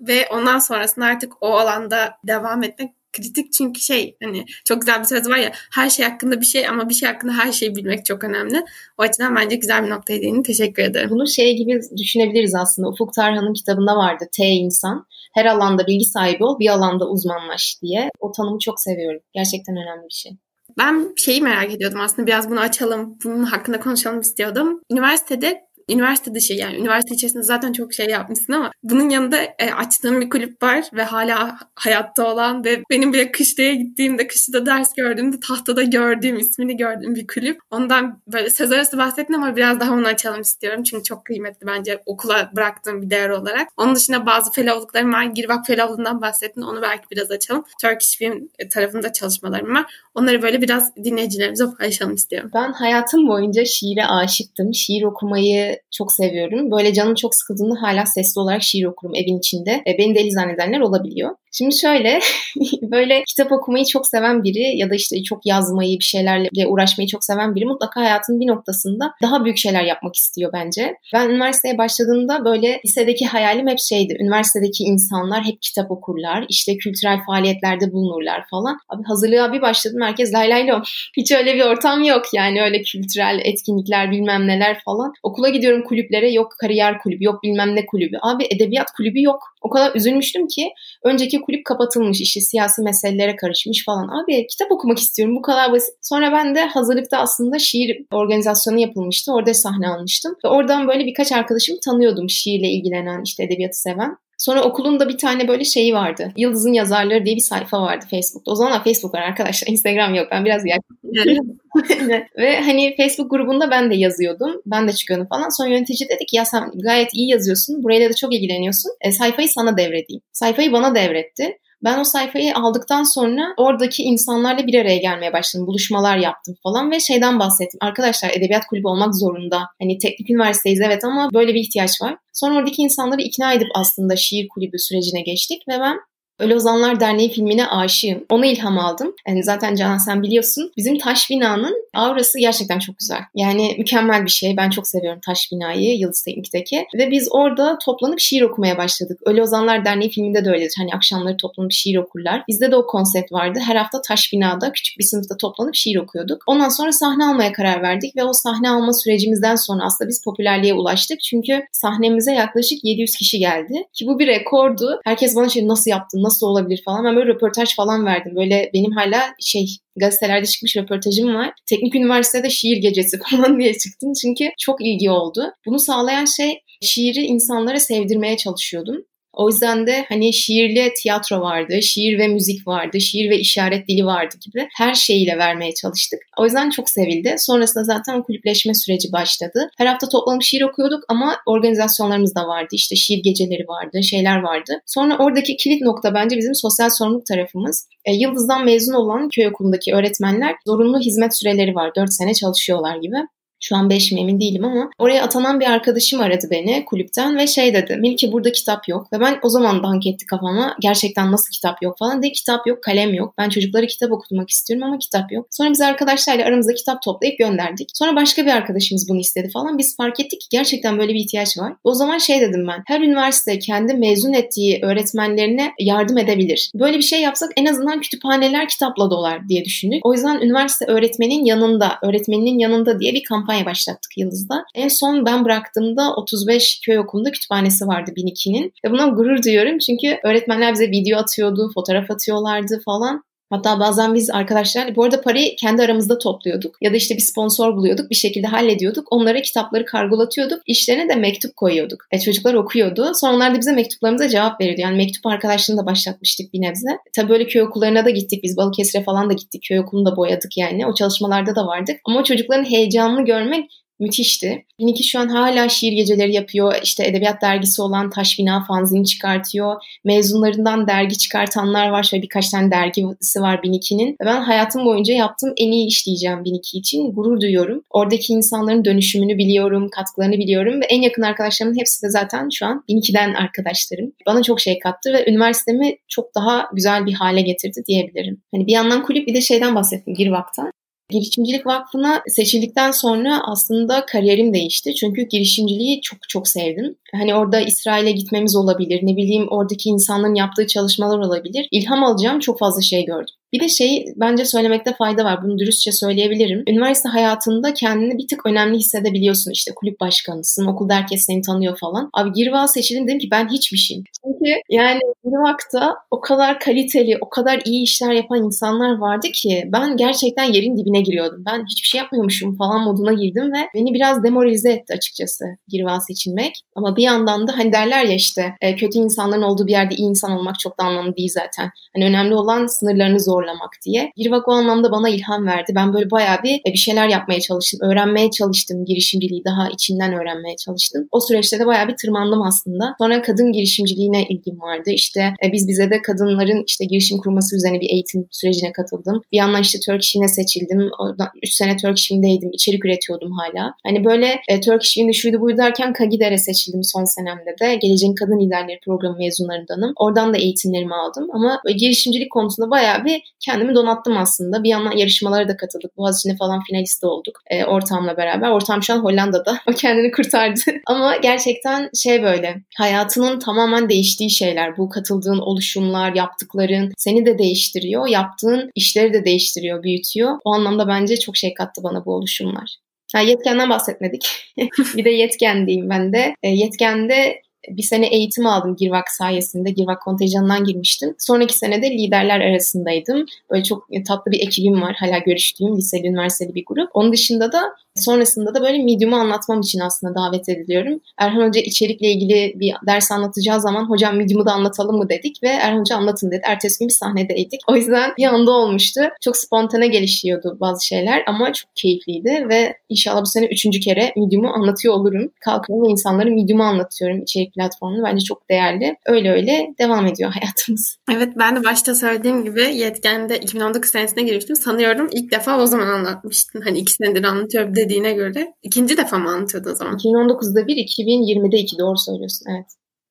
ve ondan sonrasında artık o alanda devam etmek kritik çünkü şey hani çok güzel bir söz var ya her şey hakkında bir şey ama bir şey hakkında her şeyi bilmek çok önemli. O açıdan bence güzel bir noktaya değindin. Teşekkür ederim. Bunu şey gibi düşünebiliriz aslında. Ufuk Tarhan'ın kitabında vardı. T insan. Her alanda bilgi sahibi ol, bir alanda uzmanlaş diye. O tanımı çok seviyorum. Gerçekten önemli bir şey. Ben şeyi merak ediyordum aslında biraz bunu açalım, bunun hakkında konuşalım istiyordum. Üniversitede üniversite dışı yani üniversite içerisinde zaten çok şey yapmışsın ama bunun yanında e, açtığım bir kulüp var ve hala hayatta olan ve benim bile kışlaya gittiğimde kışta ders gördüğümde tahtada gördüğüm ismini gördüğüm bir kulüp. Ondan böyle söz arası bahsettim ama biraz daha onu açalım istiyorum. Çünkü çok kıymetli bence okula bıraktığım bir değer olarak. Onun dışında bazı fellowluklarım var. Girvak fellowluğundan bahsettin. Onu belki biraz açalım. Turkish Film tarafında çalışmalarım var. Onları böyle biraz dinleyicilerimize paylaşalım istiyorum. Ben hayatım boyunca şiire aşıktım. Şiir okumayı çok seviyorum. Böyle canım çok sıkıldığında hala sesli olarak şiir okurum evin içinde. E, beni deli zannedenler olabiliyor. Şimdi şöyle böyle kitap okumayı çok seven biri ya da işte çok yazmayı bir şeylerle uğraşmayı çok seven biri mutlaka hayatının bir noktasında daha büyük şeyler yapmak istiyor bence. Ben üniversiteye başladığımda böyle lisedeki hayalim hep şeydi. Üniversitedeki insanlar hep kitap okurlar. işte kültürel faaliyetlerde bulunurlar falan. Abi hazırlığa bir başladım herkes lay lay lo. Hiç öyle bir ortam yok yani öyle kültürel etkinlikler bilmem neler falan. Okula gidiyorum kulüplere yok kariyer kulübü yok bilmem ne kulübü. Abi edebiyat kulübü yok. O kadar üzülmüştüm ki önceki kulüp kapatılmış işte siyasi meselelere karışmış falan. Abi kitap okumak istiyorum bu kadar basit. Sonra ben de hazırlıkta aslında şiir organizasyonu yapılmıştı. Orada sahne almıştım. Ve oradan böyle birkaç arkadaşımı tanıyordum şiirle ilgilenen işte edebiyatı seven. Sonra okulun da bir tane böyle şeyi vardı. Yıldız'ın yazarları diye bir sayfa vardı Facebook'ta. O zaman Facebook var arkadaşlar. Instagram yok. Ben biraz yaşlıyım. Ve hani Facebook grubunda ben de yazıyordum. Ben de çıkıyordum falan. Sonra yönetici dedi ki ya sen gayet iyi yazıyorsun. Burayla da çok ilgileniyorsun. E, sayfayı sana devredeyim. Sayfayı bana devretti. Ben o sayfayı aldıktan sonra oradaki insanlarla bir araya gelmeye başladım. Buluşmalar yaptım falan ve şeyden bahsettim. Arkadaşlar edebiyat kulübü olmak zorunda. Hani teknik üniversiteyiz evet ama böyle bir ihtiyaç var. Sonra oradaki insanları ikna edip aslında şiir kulübü sürecine geçtik ve ben Öyle Ozanlar Derneği filmine aşığım. Ona ilham aldım. Yani zaten Canan sen biliyorsun. Bizim taş binanın aurası gerçekten çok güzel. Yani mükemmel bir şey. Ben çok seviyorum taş binayı Yıldız Teknik'teki. Ve biz orada toplanıp şiir okumaya başladık. Öyle Ozanlar Derneği filminde de öyledir. Hani akşamları toplanıp şiir okurlar. Bizde de o konsept vardı. Her hafta taş binada küçük bir sınıfta toplanıp şiir okuyorduk. Ondan sonra sahne almaya karar verdik ve o sahne alma sürecimizden sonra aslında biz popülerliğe ulaştık. Çünkü sahnemize yaklaşık 700 kişi geldi. Ki bu bir rekordu. Herkes bana şey nasıl yaptın, nasıl olabilir falan. Ben böyle röportaj falan verdim. Böyle benim hala şey gazetelerde çıkmış röportajım var. Teknik üniversitede şiir gecesi falan diye çıktım. Çünkü çok ilgi oldu. Bunu sağlayan şey şiiri insanlara sevdirmeye çalışıyordum. O yüzden de hani şiirli tiyatro vardı, şiir ve müzik vardı, şiir ve işaret dili vardı gibi her şeyiyle vermeye çalıştık. O yüzden çok sevildi. Sonrasında zaten kulüpleşme süreci başladı. Her hafta toplanıp şiir okuyorduk ama organizasyonlarımız da vardı. İşte şiir geceleri vardı, şeyler vardı. Sonra oradaki kilit nokta bence bizim sosyal sorumluluk tarafımız. E, Yıldız'dan mezun olan köy okulundaki öğretmenler zorunlu hizmet süreleri var. 4 sene çalışıyorlar gibi. Şu an 5 mi emin değilim ama oraya atanan bir arkadaşım aradı beni kulüpten ve şey dedi. Melike burada kitap yok. Ve ben o zaman dank etti kafama. Gerçekten nasıl kitap yok falan. De kitap yok, kalem yok. Ben çocuklara kitap okutmak istiyorum ama kitap yok. Sonra biz arkadaşlarla aramızda kitap toplayıp gönderdik. Sonra başka bir arkadaşımız bunu istedi falan. Biz fark ettik ki gerçekten böyle bir ihtiyaç var. O zaman şey dedim ben. Her üniversite kendi mezun ettiği öğretmenlerine yardım edebilir. Böyle bir şey yapsak en azından kütüphaneler kitapla dolar diye düşündük. O yüzden üniversite öğretmenin yanında, öğretmeninin yanında diye bir kampanya kampanya başlattık Yıldız'da. En son ben bıraktığımda 35 köy okulunda kütüphanesi vardı 1002'nin. Ve buna gurur duyuyorum çünkü öğretmenler bize video atıyordu, fotoğraf atıyorlardı falan. Hatta bazen biz arkadaşlar bu arada parayı kendi aramızda topluyorduk. Ya da işte bir sponsor buluyorduk. Bir şekilde hallediyorduk. Onlara kitapları kargolatıyorduk. İşlerine de mektup koyuyorduk. E, çocuklar okuyordu. Sonra onlar da bize mektuplarımıza cevap veriyordu. Yani mektup arkadaşlığını da başlatmıştık bir nebze. Tabii böyle köy okullarına da gittik. Biz Balıkesir'e falan da gittik. Köy okulunu da boyadık yani. O çalışmalarda da vardık. Ama o çocukların heyecanını görmek müthişti. 1002 şu an hala şiir geceleri yapıyor. İşte edebiyat dergisi olan Taş Bina fanzini çıkartıyor. Mezunlarından dergi çıkartanlar var. Şöyle birkaç tane dergisi var 1002'nin. Ve ben hayatım boyunca yaptığım en iyi iş diyeceğim 1002 için. Gurur duyuyorum. Oradaki insanların dönüşümünü biliyorum, katkılarını biliyorum ve en yakın arkadaşlarımın hepsi de zaten şu an 1002'den arkadaşlarım. Bana çok şey kattı ve üniversitemi çok daha güzel bir hale getirdi diyebilirim. Hani bir yandan kulüp bir de şeyden bahsettim Girvak'tan. Girişimcilik Vakfı'na seçildikten sonra aslında kariyerim değişti. Çünkü girişimciliği çok çok sevdim. Hani orada İsrail'e gitmemiz olabilir, ne bileyim oradaki insanların yaptığı çalışmalar olabilir. İlham alacağım çok fazla şey gördüm. Bir de şey bence söylemekte fayda var. Bunu dürüstçe söyleyebilirim. Üniversite hayatında kendini bir tık önemli hissedebiliyorsun. İşte kulüp başkanısın, okulda herkes seni tanıyor falan. Abi Girvak'a seçildim dedim ki ben hiçbir şeyim. Çünkü yani Girvak'ta o kadar kaliteli, o kadar iyi işler yapan insanlar vardı ki ben gerçekten yerin dibine giriyordum. Ben hiçbir şey yapmıyormuşum falan moduna girdim ve beni biraz demoralize etti açıkçası Girvak'a seçilmek. Ama bir yandan da hani derler ya işte e, kötü insanların olduğu bir yerde iyi insan olmak çok da anlamlı değil zaten. Hani önemli olan sınırlarını zorlamak diye. Girvak o anlamda bana ilham verdi. Ben böyle bayağı bir e, bir şeyler yapmaya çalıştım. Öğrenmeye çalıştım. Girişimciliği daha içinden öğrenmeye çalıştım. O süreçte de bayağı bir tırmandım aslında. Sonra kadın girişimciliğine ilgim vardı. İşte e, biz bize de kadınların işte girişim kurması üzerine bir eğitim sürecine katıldım. Bir yandan işte Turkish'ine seçildim. Oradan 3 sene Turkish'imdeydim. İçerik üretiyordum hala. Hani böyle e, Turkish'imde şuydu buydu derken Kagider'e seçildim son senemde de. Geleceğin Kadın Liderleri Programı mezunlarındanım. Oradan da eğitimlerimi aldım ama girişimcilik konusunda bayağı bir kendimi donattım aslında. Bir yandan yarışmalara da katıldık. Boğaziçi'nde falan finalist olduk e, ortamla beraber. Ortam şu an Hollanda'da. O kendini kurtardı. ama gerçekten şey böyle hayatının tamamen değiştiği şeyler. Bu katıldığın oluşumlar, yaptıkların seni de değiştiriyor. Yaptığın işleri de değiştiriyor, büyütüyor. O anlamda bence çok şey kattı bana bu oluşumlar. Ha, yetkenden bahsetmedik. bir de yetken diyeyim ben de. E, yetkende bir sene eğitim aldım Girvak sayesinde. Girvak kontenjanından girmiştim. Sonraki sene de liderler arasındaydım. Böyle çok tatlı bir ekibim var. Hala görüştüğüm liseli, üniversiteli bir grup. Onun dışında da Sonrasında da böyle Medium'u anlatmam için aslında davet ediliyorum. Erhan Hoca içerikle ilgili bir ders anlatacağı zaman hocam Medium'u da anlatalım mı dedik ve Erhan Hoca anlatın dedi. Ertesi gün bir sahnedeydik. O yüzden bir anda olmuştu. Çok spontane gelişiyordu bazı şeyler ama çok keyifliydi ve inşallah bu sene üçüncü kere Medium'u anlatıyor olurum. Kalkıyorum ve insanlara Medium'u anlatıyorum içerik platformunu. Bence çok değerli. Öyle öyle devam ediyor hayatımız. Evet ben de başta söylediğim gibi Yetken'de 2019 senesine girmiştim. Sanıyorum ilk defa o zaman anlatmıştın. Hani iki senedir anlatıyorum dediğine göre. ikinci defa mı anlatıyordu o zaman? 2019'da bir, 2020'de iki doğru söylüyorsun. Evet.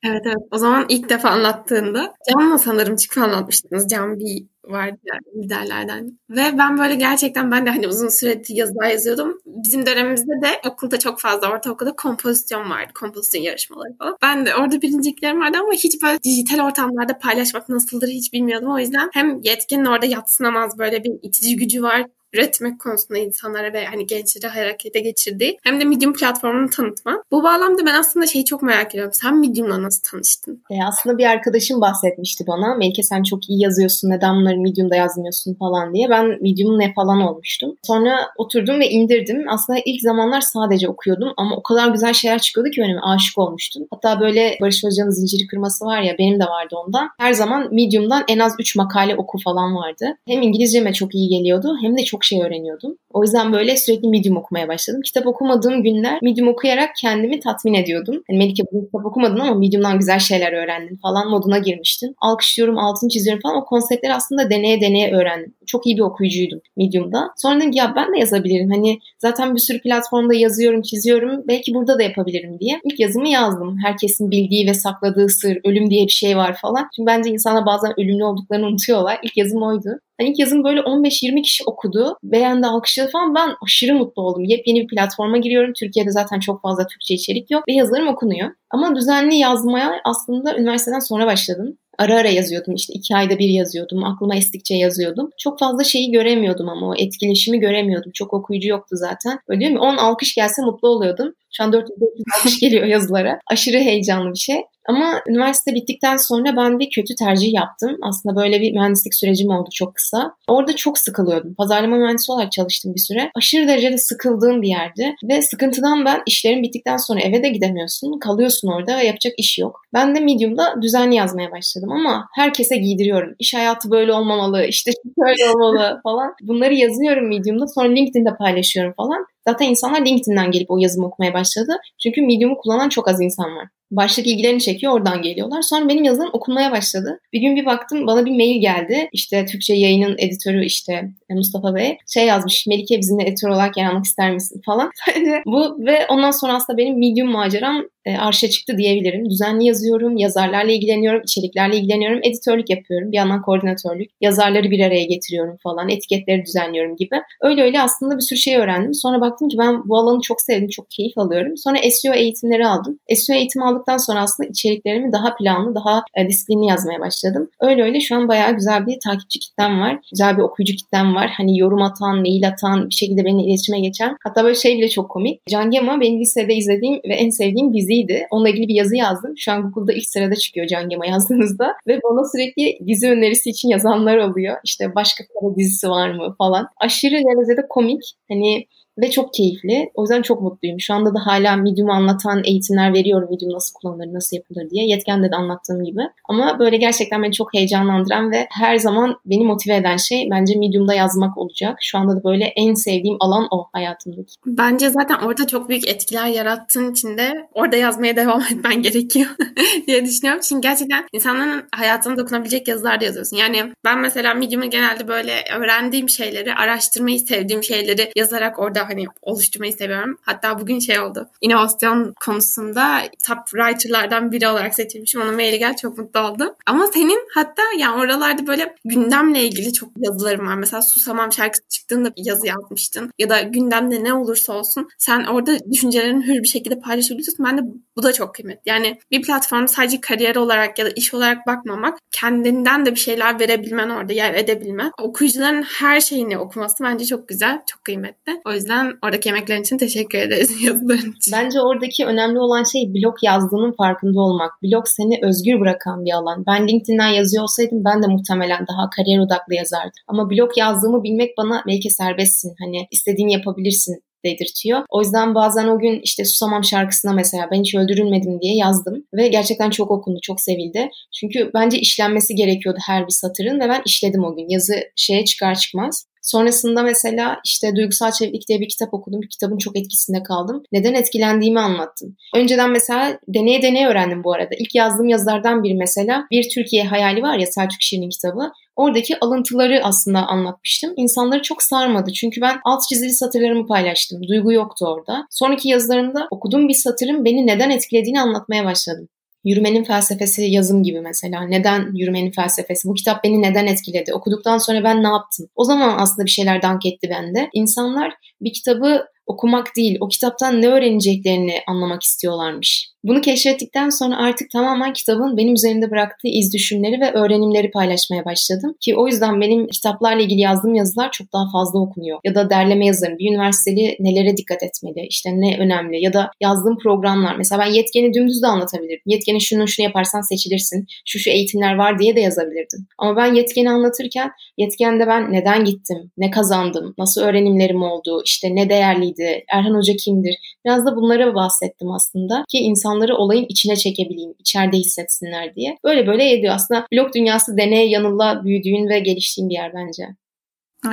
Evet evet. O zaman ilk defa anlattığında Can'la sanırım çıkıp anlatmıştınız. Can bir vardı yani liderlerden. Ve ben böyle gerçekten ben de hani uzun süredir yazılar yazıyordum. Bizim dönemimizde de okulda çok fazla ortaokulda kompozisyon vardı. Kompozisyon yarışmaları falan. Ben de orada birinciliklerim vardı ama hiç böyle dijital ortamlarda paylaşmak nasıldır hiç bilmiyordum. O yüzden hem yetkinin orada yatsınamaz böyle bir itici gücü var üretmek konusunda insanlara ve hani gençleri harekete geçirdiği hem de Medium platformunu tanıtma. Bu bağlamda ben aslında şeyi çok merak ediyorum. Sen Medium'la nasıl tanıştın? E aslında bir arkadaşım bahsetmişti bana. Melike sen çok iyi yazıyorsun. Neden bunları Medium'da yazmıyorsun falan diye. Ben Medium ne falan olmuştum. Sonra oturdum ve indirdim. Aslında ilk zamanlar sadece okuyordum ama o kadar güzel şeyler çıkıyordu ki önüme aşık olmuştum. Hatta böyle Barış Özcan'ın zinciri kırması var ya benim de vardı ondan. Her zaman Medium'dan en az 3 makale oku falan vardı. Hem İngilizceme çok iyi geliyordu hem de çok şey öğreniyordum. O yüzden böyle sürekli Medium okumaya başladım. Kitap okumadığım günler Medium okuyarak kendimi tatmin ediyordum. Hani Melike bu kitap okumadın ama Medium'dan güzel şeyler öğrendin falan moduna girmiştim. Alkışlıyorum, altını çiziyorum falan. O konseptleri aslında deneye deneye öğrendim. Çok iyi bir okuyucuydum Medium'da. Sonra dedim ya ben de yazabilirim. Hani zaten bir sürü platformda yazıyorum, çiziyorum. Belki burada da yapabilirim diye. İlk yazımı yazdım. Herkesin bildiği ve sakladığı sır, ölüm diye bir şey var falan. Çünkü bence insanlar bazen ölümlü olduklarını unutuyorlar. İlk yazım oydu. Hani ilk yazım böyle 15-20 kişi okudu. Beğendi, alkışladı falan. Ben aşırı mutlu oldum. Yepyeni bir platforma giriyorum. Türkiye'de zaten çok fazla Türkçe içerik yok ve yazılarım okunuyor. Ama düzenli yazmaya aslında üniversiteden sonra başladım. Ara ara yazıyordum işte iki ayda bir yazıyordum. Aklıma estikçe yazıyordum. Çok fazla şeyi göremiyordum ama o etkileşimi göremiyordum. Çok okuyucu yoktu zaten. Böyle diyorum ya 10 alkış gelse mutlu oluyordum. Şu an 400 alkış geliyor yazılara. Aşırı heyecanlı bir şey. Ama üniversite bittikten sonra ben bir kötü tercih yaptım. Aslında böyle bir mühendislik sürecim oldu çok kısa. Orada çok sıkılıyordum. Pazarlama mühendisi olarak çalıştım bir süre. Aşırı derecede sıkıldığım bir yerdi. Ve sıkıntıdan ben işlerin bittikten sonra eve de gidemiyorsun. Kalıyorsun orada ve yapacak iş yok. Ben de Medium'da düzenli yazmaya başladım ama herkese giydiriyorum. İş hayatı böyle olmamalı, işte şöyle olmalı falan. Bunları yazıyorum Medium'da sonra LinkedIn'de paylaşıyorum falan. Zaten insanlar LinkedIn'den gelip o yazımı okumaya başladı. Çünkü Medium'u kullanan çok az insan var. Başlık ilgilerini çekiyor oradan geliyorlar. Sonra benim yazılarım okunmaya başladı. Bir gün bir baktım bana bir mail geldi. İşte Türkçe yayının editörü işte Mustafa Bey şey yazmış. Melike bizimle editör olarak yer almak ister misin falan. bu ve ondan sonra aslında benim Medium maceram e, arşa çıktı diyebilirim. Düzenli yazıyorum, yazarlarla ilgileniyorum, içeriklerle ilgileniyorum, editörlük yapıyorum. Bir yandan koordinatörlük, yazarları bir araya getiriyorum falan, etiketleri düzenliyorum gibi. Öyle öyle aslında bir sürü şey öğrendim. Sonra baktım ki ben bu alanı çok sevdim, çok keyif alıyorum. Sonra SEO eğitimleri aldım. SEO eğitimi aldıktan sonra aslında içeriklerimi daha planlı, daha e, disiplinli yazmaya başladım. Öyle öyle şu an bayağı güzel bir takipçi kitlem var. Güzel bir okuyucu kitlem var. Hani yorum atan, mail atan, bir şekilde benimle iletişime geçen. Hatta böyle şey bile çok komik. Can Gema benim lisede izlediğim ve en sevdiğim dizi diziydi. Onunla ilgili bir yazı yazdım. Şu an Google'da ilk sırada çıkıyor Can Gema yazdığınızda. Ve bana sürekli dizi önerisi için yazanlar oluyor. İşte başka kara dizisi var mı falan. Aşırı derecede komik. Hani ve çok keyifli. O yüzden çok mutluyum. Şu anda da hala Medium anlatan eğitimler veriyorum. Medium nasıl kullanılır, nasıl yapılır diye. Yetkende de anlattığım gibi. Ama böyle gerçekten beni çok heyecanlandıran ve her zaman beni motive eden şey bence Medium'da yazmak olacak. Şu anda da böyle en sevdiğim alan o hayatımdaki. Bence zaten orada çok büyük etkiler yarattığın için de orada yazmaya devam etmen gerekiyor diye düşünüyorum. Çünkü gerçekten insanların hayatına dokunabilecek yazılar da yazıyorsun. Yani ben mesela Medium'u genelde böyle öğrendiğim şeyleri, araştırmayı sevdiğim şeyleri yazarak orada hani oluşturmayı seviyorum. Hatta bugün şey oldu. İnovasyon konusunda top writer'lardan biri olarak seçilmişim. Ona maili gel çok mutlu oldum. Ama senin hatta yani oralarda böyle gündemle ilgili çok yazılarım var. Mesela Susamam şarkısı çıktığında bir yazı yazmıştın. Ya da gündemde ne olursa olsun sen orada düşüncelerini hür bir şekilde paylaşabiliyorsun. Ben de bu da çok kıymetli. Yani bir platform sadece kariyer olarak ya da iş olarak bakmamak, kendinden de bir şeyler verebilmen orada, yer edebilmen. Okuyucuların her şeyini okuması bence çok güzel, çok kıymetli. O yüzden oradaki yemeklerin için teşekkür ederiz yazıların için. Bence oradaki önemli olan şey blog yazdığının farkında olmak. Blog seni özgür bırakan bir alan. Ben LinkedIn'den yazıyor olsaydım ben de muhtemelen daha kariyer odaklı yazardım. Ama blog yazdığımı bilmek bana belki serbestsin. Hani istediğini yapabilirsin dedirtiyor. O yüzden bazen o gün işte Susamam şarkısına mesela ben hiç öldürülmedim diye yazdım ve gerçekten çok okundu, çok sevildi. Çünkü bence işlenmesi gerekiyordu her bir satırın ve ben işledim o gün. Yazı şeye çıkar çıkmaz. Sonrasında mesela işte Duygusal Çeviklik diye bir kitap okudum. Bir kitabın çok etkisinde kaldım. Neden etkilendiğimi anlattım. Önceden mesela deneye deneye öğrendim bu arada. İlk yazdığım yazılardan biri mesela Bir Türkiye Hayali var ya Selçuk Şirin'in kitabı. Oradaki alıntıları aslında anlatmıştım. İnsanları çok sarmadı. Çünkü ben alt çizili satırlarımı paylaştım. Duygu yoktu orada. Sonraki yazılarımda okuduğum bir satırın beni neden etkilediğini anlatmaya başladım. Yürümenin felsefesi yazım gibi mesela. Neden yürümenin felsefesi? Bu kitap beni neden etkiledi? Okuduktan sonra ben ne yaptım? O zaman aslında bir şeyler dank etti bende. İnsanlar bir kitabı okumak değil, o kitaptan ne öğreneceklerini anlamak istiyorlarmış. Bunu keşfettikten sonra artık tamamen kitabın benim üzerinde bıraktığı iz düşümleri ve öğrenimleri paylaşmaya başladım. Ki o yüzden benim kitaplarla ilgili yazdığım yazılar çok daha fazla okunuyor. Ya da derleme yazarım. Bir üniversiteli nelere dikkat etmeli, işte ne önemli ya da yazdığım programlar. Mesela ben yetkeni dümdüz de anlatabilirim. Yetkeni şunu şunu yaparsan seçilirsin. Şu şu eğitimler var diye de yazabilirdim. Ama ben yetkeni anlatırken yetkende ben neden gittim, ne kazandım, nasıl öğrenimlerim oldu, işte ne değerliydi, Erhan Hoca kimdir? Biraz da bunlara bahsettim aslında ki insan insanları olayın içine çekebileyim, içeride hissetsinler diye. Böyle böyle ediyor. Aslında blog dünyası deneye yanılla büyüdüğün ve geliştiğin bir yer bence.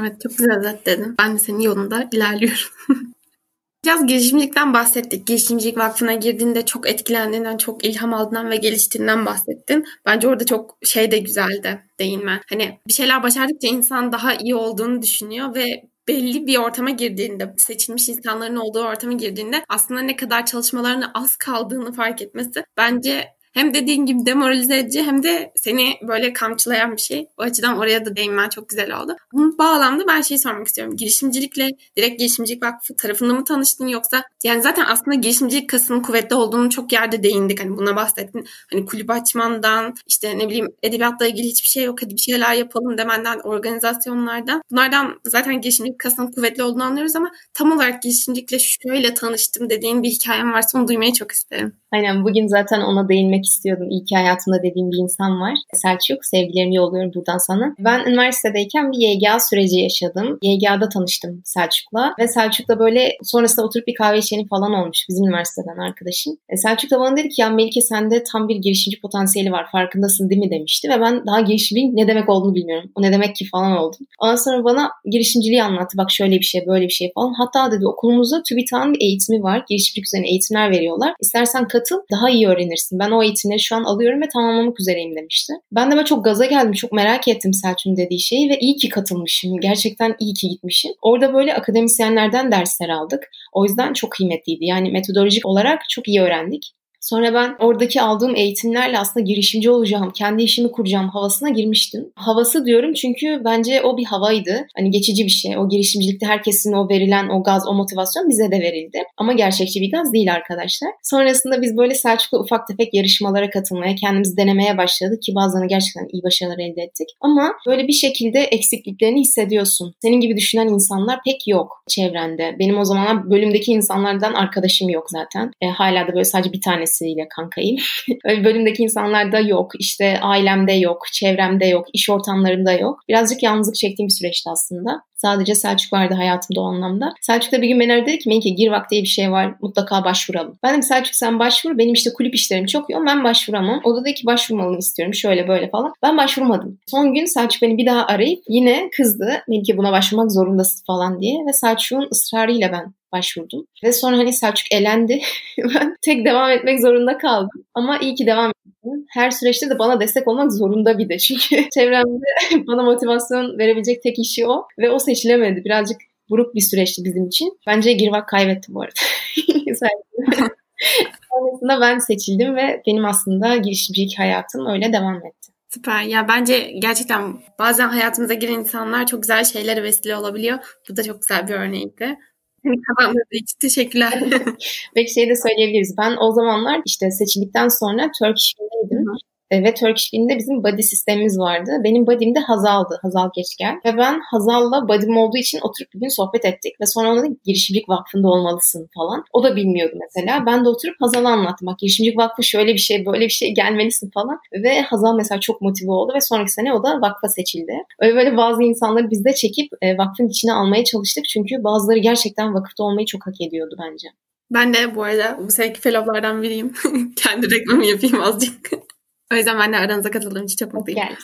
Evet çok güzel özetledin. Ben de senin yolunda ilerliyorum. Biraz girişimcilikten bahsettik. Girişimcilik Vakfı'na girdiğinde çok etkilendiğinden, çok ilham aldığından ve geliştiğinden bahsettin. Bence orada çok şey de güzeldi değinme. Hani bir şeyler başardıkça insan daha iyi olduğunu düşünüyor ve belli bir ortama girdiğinde, seçilmiş insanların olduğu ortama girdiğinde aslında ne kadar çalışmalarına az kaldığını fark etmesi bence hem dediğin gibi demoralize edici hem de seni böyle kamçılayan bir şey. O açıdan oraya da değinmen çok güzel oldu. Bu bağlamda ben şey sormak istiyorum. Girişimcilikle direkt Girişimcilik Vakfı tarafında mı tanıştın yoksa yani zaten aslında girişimcilik kasının kuvvetli olduğunu çok yerde değindik. Hani buna bahsettin. Hani kulüp açmandan işte ne bileyim edebiyatla ilgili hiçbir şey yok hadi bir şeyler yapalım demenden organizasyonlardan. Bunlardan zaten girişimcilik kasının kuvvetli olduğunu anlıyoruz ama tam olarak girişimcilikle şöyle tanıştım dediğin bir hikayen varsa onu duymayı çok isterim. Aynen bugün zaten ona değinmek istiyordum. İyi ki hayatımda dediğim bir insan var. Selçuk, sevgilerimi yolluyorum buradan sana. Ben üniversitedeyken bir YGA süreci yaşadım. YGA'da tanıştım Selçuk'la. Ve Selçuk'la böyle sonrasında oturup bir kahve içeni falan olmuş bizim üniversiteden arkadaşım. E, Selçuk da bana dedi ki ya Melike sende tam bir girişimci potansiyeli var farkındasın değil mi demişti. Ve ben daha girişimciliğin ne demek olduğunu bilmiyorum. O ne demek ki falan oldum. Ondan sonra bana girişimciliği anlattı. Bak şöyle bir şey böyle bir şey falan. Hatta dedi okulumuzda TÜBİTAK'ın eğitimi var. Girişimcilik üzerine eğitimler veriyorlar. İstersen katıl daha iyi öğrenirsin. Ben o eğitimleri şu an alıyorum ve tamamlamak üzereyim demişti. Ben de böyle çok gaza geldim. Çok merak ettim Selçuk'un dediği şeyi ve iyi ki katılmışım. Gerçekten iyi ki gitmişim. Orada böyle akademisyenlerden dersler aldık. O yüzden çok kıymetliydi. Yani metodolojik olarak çok iyi öğrendik. Sonra ben oradaki aldığım eğitimlerle aslında girişimci olacağım, kendi işimi kuracağım havasına girmiştim. Havası diyorum çünkü bence o bir havaydı. Hani geçici bir şey. O girişimcilikte herkesin o verilen o gaz, o motivasyon bize de verildi. Ama gerçekçi bir gaz değil arkadaşlar. Sonrasında biz böyle Selçuk'la ufak tefek yarışmalara katılmaya, kendimizi denemeye başladık ki bazılarına gerçekten iyi başarılar elde ettik. Ama böyle bir şekilde eksikliklerini hissediyorsun. Senin gibi düşünen insanlar pek yok çevrende. Benim o zamanlar bölümdeki insanlardan arkadaşım yok zaten. E, hala da böyle sadece bir tanesi tanesiyle kankayım. Öyle bölümdeki insanlarda yok, işte ailemde yok, çevremde yok, iş ortamlarımda yok. Birazcık yalnızlık çektiğim bir süreçti aslında. Sadece Selçuk vardı hayatımda o anlamda. Selçuk da bir gün beni aradı dedi ki Melike Girvak diye bir şey var mutlaka başvuralım. Ben dedim Selçuk sen başvur benim işte kulüp işlerim çok yoğun ben başvuramam. O da dedi ki başvurmalını istiyorum şöyle böyle falan. Ben başvurmadım. Son gün Selçuk beni bir daha arayıp yine kızdı. Melike buna başvurmak zorundasın falan diye ve Selçuk'un ısrarıyla ben başvurdum. Ve sonra hani Selçuk elendi. ben tek devam etmek zorunda kaldım. Ama iyi ki devam ettim. Her süreçte de bana destek olmak zorunda bir de. Çünkü çevremde bana motivasyon verebilecek tek işi o. Ve o seçilemedi. Birazcık buruk bir süreçti bizim için. Bence Girvak kaybetti bu arada. Sonrasında ben seçildim ve benim aslında girişimcilik hayatım öyle devam etti. Süper. Ya bence gerçekten bazen hayatımıza giren insanlar çok güzel şeylere vesile olabiliyor. Bu da çok güzel bir örnekti. Kazandığınız için teşekkürler. Belki şey de söyleyebiliriz. Ben o zamanlar işte seçildikten sonra Turkish Film'deydim. E, ve Turkish Film'de bizim body sistemimiz vardı. Benim body'm de Hazal'dı. Hazal Geçgel. Ve ben Hazal'la body'm olduğu için oturup bir gün sohbet ettik. Ve sonra ona girişimcilik vakfında olmalısın falan. O da bilmiyordu mesela. Ben de oturup Hazal'a anlattım. Bak girişimcilik vakfı şöyle bir şey, böyle bir şey gelmelisin falan. Ve Hazal mesela çok motive oldu ve sonraki sene o da vakfa seçildi. Öyle böyle bazı insanları biz de çekip e, vakfın içine almaya çalıştık. Çünkü bazıları gerçekten vakıfta olmayı çok hak ediyordu bence. Ben de bu arada bu seneki fellowlardan biriyim. Kendi reklamı yapayım azıcık. O yüzden ben de aranıza katıldığım için çok mutluyum. Gel.